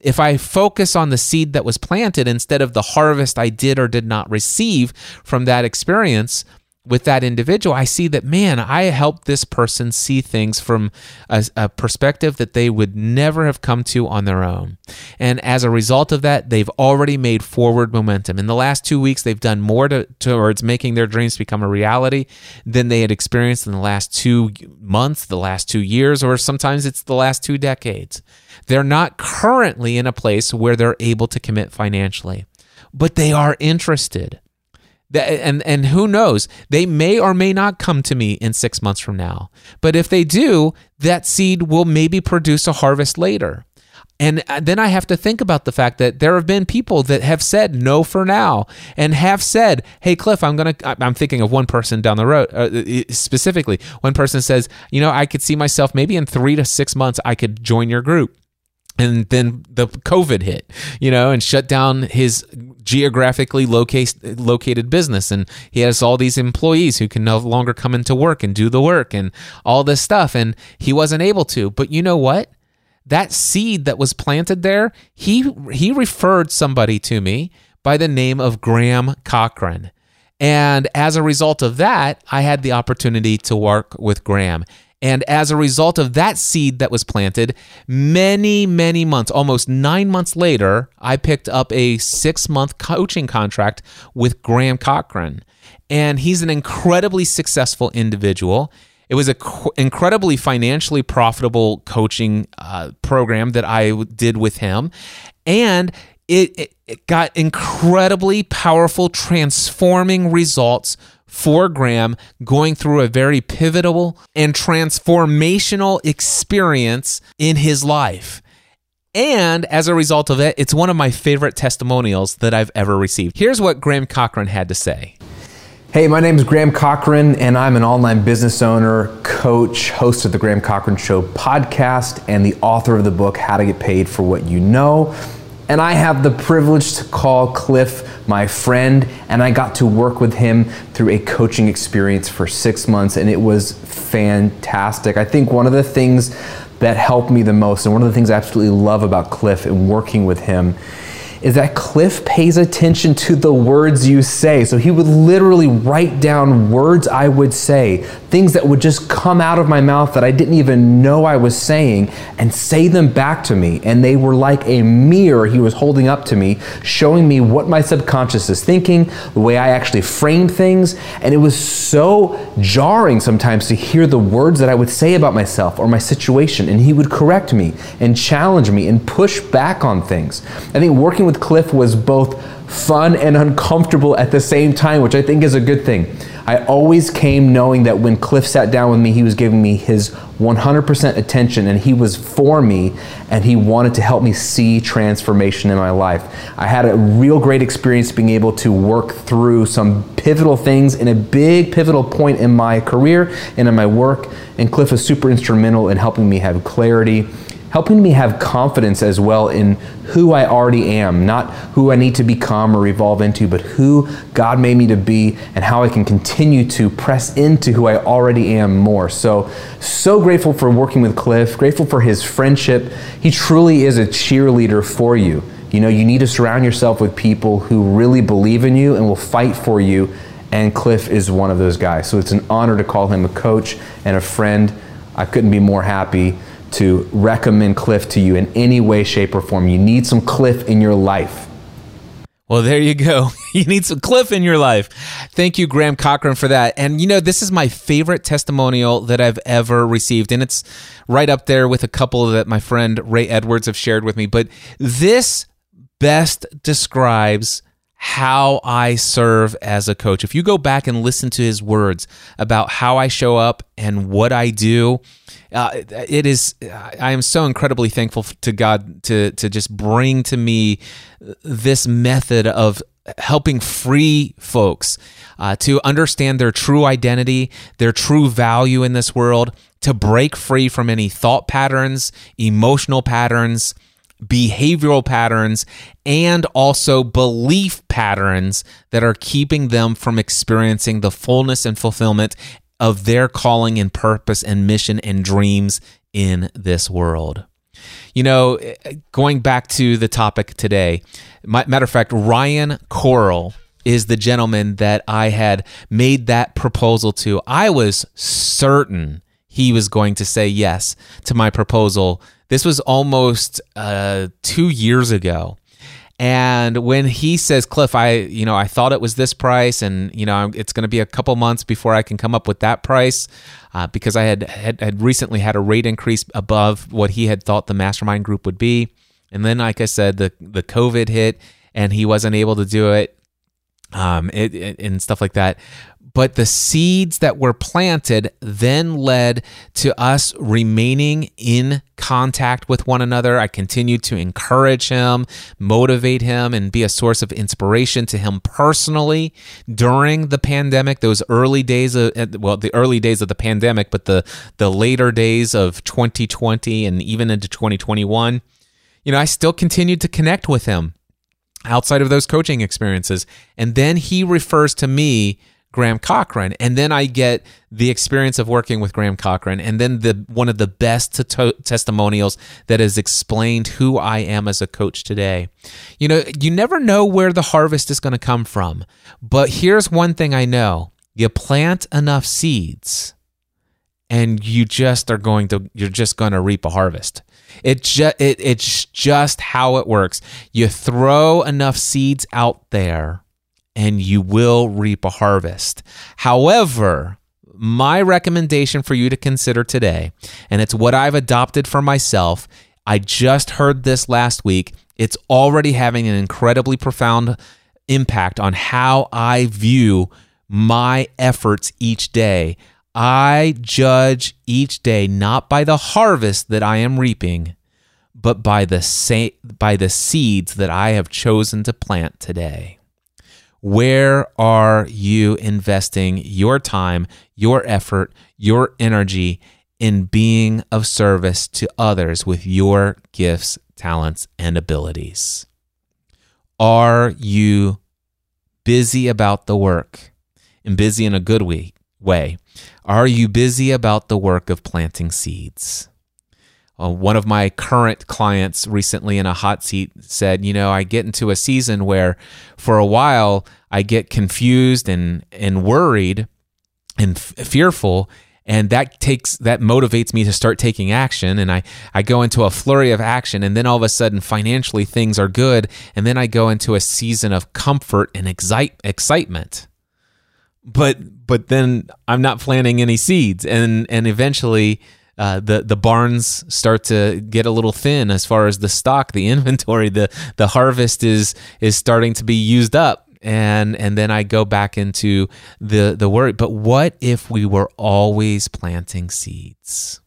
If I focus on the seed that was planted instead of the harvest I did or did not receive from that experience, with that individual, I see that, man, I helped this person see things from a, a, perspective that they would never have come to on their own. And as a result of that, they've already made forward momentum. In the last two weeks, they've done more to, towards making their dreams become a reality than they had experienced in the last two months, the last two years, or sometimes it's the last two decades. They're not currently in a place where they're able to commit financially, but they are interested and and who knows they may or may not come to me in 6 months from now but if they do that seed will maybe produce a harvest later and uh, then I have to think about the fact that there have been people that have said no for now and have said, "Hey Cliff, I'm going to I'm thinking of one person down the road uh, specifically. One person says, "You know, I could see myself maybe in 3 to 6 months I could join your group." and then the COVID hit, you know, and shut down his geographically locate, located business. And he has all these employees who can no longer come into work and do the work and all this stuff. And he wasn't able to. But you know what? That seed that was planted there, he he referred somebody to me by the name of Graham Cochran. And as a result of that, I had the opportunity to work with Graham. And as a result of that seed that was planted, many, many months, almost nine months later, I picked up a six month coaching contract with Graham Cochran. And he's an incredibly successful individual. It was an incredibly financially profitable coaching uh, program that I did with him. And it, it, it got incredibly powerful, transforming results for Graham going through a very pivotal and transformational experience in his life. And as a result of it, it's one of my favorite testimonials that I've ever received. Here's what Graham Cochran had to say. Hey, my name is Graham Cochran, and I'm an online business owner, coach, host of the Graham Cochran Show podcast, and the author of the book, How to Get Paid for What You Know And I have the privilege to call Cliff my friend, and I got to work with him through a coaching experience for six months, and it was fantastic. I think one of the things that helped me the most, and one of the things I absolutely love about Cliff and working with him, is that Cliff pays attention to the words you say. So he would literally write down words I would say, things that would just come out of my mouth that I didn't even know I was saying, and say them back to me. And they were like a mirror he was holding up to me, showing me what my subconscious is thinking, the way I actually frame things. And it was so jarring sometimes to hear the words that I would say about myself or my situation. And he would correct me and challenge me and push back on things. I think working with Cliff was both fun and uncomfortable at the same time, which I think is a good thing. I always came knowing that when Cliff sat down with me, he was giving me his 100% attention and he was for me and he wanted to help me see transformation in my life. I had a real great experience being able to work through some pivotal things in a big pivotal point in my career and in my work. And Cliff was super instrumental in helping me have clarity helping me have confidence as well in who I already am, not who I need to become or evolve into, but who God made me to be and how I can continue to press into who I already am more. So, so grateful for working with Cliff, grateful for his friendship. He truly is a cheerleader for you. You know, you need to surround yourself with people who really believe in you and will fight for you. And Cliff is one of those guys. So it's an honor to call him a coach and a friend. I couldn't be more happy to recommend Cliff to you in any way, shape, or form. You need some Cliff in your life. Well, there you go. You need some Cliff in your life. Thank you, Graham Cochran, for that. And you know, this is my favorite testimonial that I've ever received. And it's right up there with a couple that my friend Ray Edwards have shared with me. But this best describes how I serve as a coach. If you go back and listen to his words about how I show up and what I do, uh, it is I am so incredibly thankful to God to to just bring to me this method of helping free folks uh, to understand their true identity, their true value in this world, to break free from any thought patterns, emotional patterns behavioral patterns and also belief patterns that are keeping them from experiencing the fullness and fulfillment of their calling and purpose and mission and dreams in this world. You know, going back to the topic today, matter of fact, Ryan Coral is the gentleman that I had made that proposal to. I was certain he was going to say yes to my proposal this was almost uh, two years ago. And when he says, Cliff, I, you know, I thought it was this price, and you know, it's going to be a couple months before I can come up with that price, uh, because I had, had had recently had a rate increase above what he had thought the mastermind group would be, and then, like I said, the the COVID hit, and he wasn't able to do it, um, it, it and stuff like that but the seeds that were planted then led to us remaining in contact with one another. I continued to encourage him, motivate him, and be a source of inspiration to him personally during the pandemic, those early days of, uh, well, the early days of the pandemic, but the, the later days of 2020 and even into 2021. You know, I still continued to connect with him outside of those coaching experiences. And then he refers to me Graham Cochran, and then I get the experience of working with Graham Cochran, and then the one of the best to- testimonials that has explained who I am as a coach today. You know, you never know where the harvest is going to come from, but here's one thing I know: you plant enough seeds, and you just are going to you're just going to reap a harvest. It just it, it's just how it works. You throw enough seeds out there and you will reap a harvest. However, my recommendation for you to consider today, and it's what I've adopted for myself, I just heard this last week. It's already having an incredibly profound impact on how I view my efforts each day. I judge each day not by the harvest that I am reaping, but by the sa- by the seeds that I have chosen to plant today. Where are you investing your time, your effort, your energy in being of service to others with your gifts, talents, and abilities? Are you busy about the work and busy in a good way? Are you busy about the work of planting seeds? Uh, one of my current clients recently in a hot seat said, You know, I get into a season where for a while I get confused and, and worried and f- fearful and that takes that motivates me to start taking action and I, I go into a flurry of action and then all of a sudden financially things are good and then I go into a season of comfort and excite, excitement. But but then I'm not planting any seeds and and eventually uh, the the barns start to get a little thin as far as the stock, the inventory, the the harvest is is starting to be used up, and and then I go back into the the worry. But what if we were always planting seeds?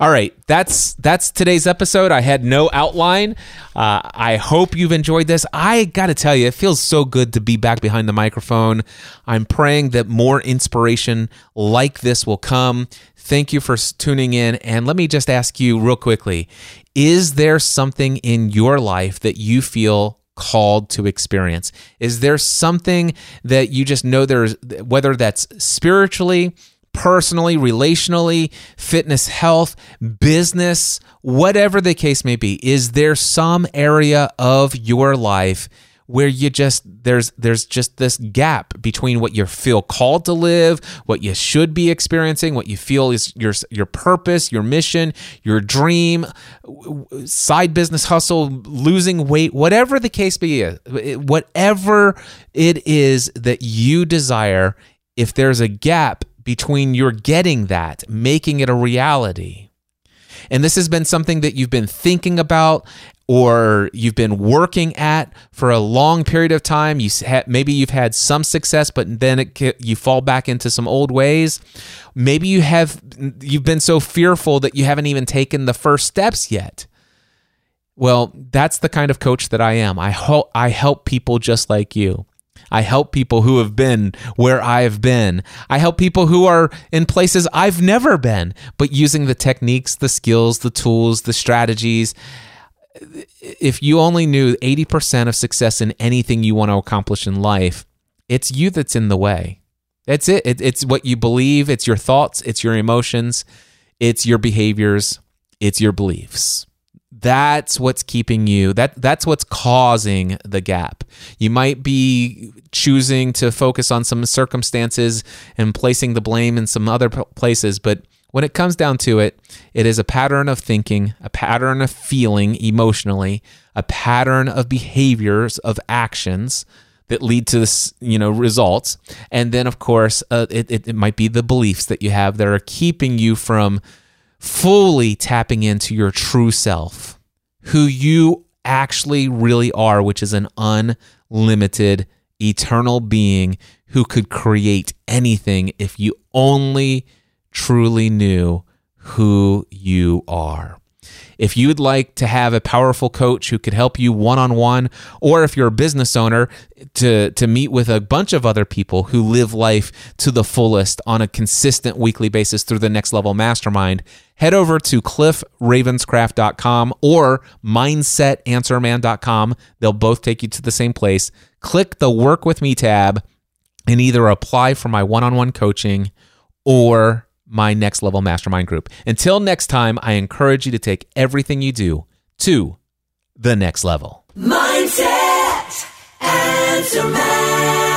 All right, that's that's today's episode. I had no outline. Uh, I hope you've enjoyed this. I got to tell you, it feels so good to be back behind the microphone. I'm praying that more inspiration like this will come. Thank you for tuning in. And let me just ask you real quickly: Is there something in your life that you feel called to experience? Is there something that you just know there's whether that's spiritually? Personally, relationally, fitness, health, business, whatever the case may be, is there some area of your life where you just there's there's just this gap between what you feel called to live, what you should be experiencing, what you feel is your your purpose, your mission, your dream, side business hustle, losing weight, whatever the case be, whatever it is that you desire, if there's a gap between your getting that, making it a reality. And this has been something that you've been thinking about or you've been working at for a long period of time. You ha- maybe you've had some success, but then it, you fall back into some old ways. Maybe you have you've been so fearful that you haven't even taken the first steps yet. Well, that's the kind of coach that I am. I I help people just like you. I help people who have been where I've been. I help people who are in places I've never been, but using the techniques, the skills, the tools, the strategies. If you only knew 80% of success in anything you want to accomplish in life, it's you that's in the way. That's it. It's what you believe, it's your thoughts, it's your emotions, it's your behaviors, it's your beliefs that's what's keeping you that that's what's causing the gap you might be choosing to focus on some circumstances and placing the blame in some other places but when it comes down to it it is a pattern of thinking a pattern of feeling emotionally a pattern of behaviors of actions that lead to this, you know, results. And then, of course, uh, it, it, it might be the beliefs that you have that are keeping you from fully tapping into your true self, who you actually really are, which is an unlimited, eternal being who could create anything if you only truly knew who you are. If you'd like to have a powerful coach who could help you one on one, or if you're a business owner, to, to meet with a bunch of other people who live life to the fullest on a consistent weekly basis through the next level mastermind, head over to cliffravenscraft.com or mindsetanswerman.com. They'll both take you to the same place. Click the Work With Me tab and either apply for my one on one coaching or my next level mastermind group. Until next time, I encourage you to take everything you do to the next level. Mindset Man.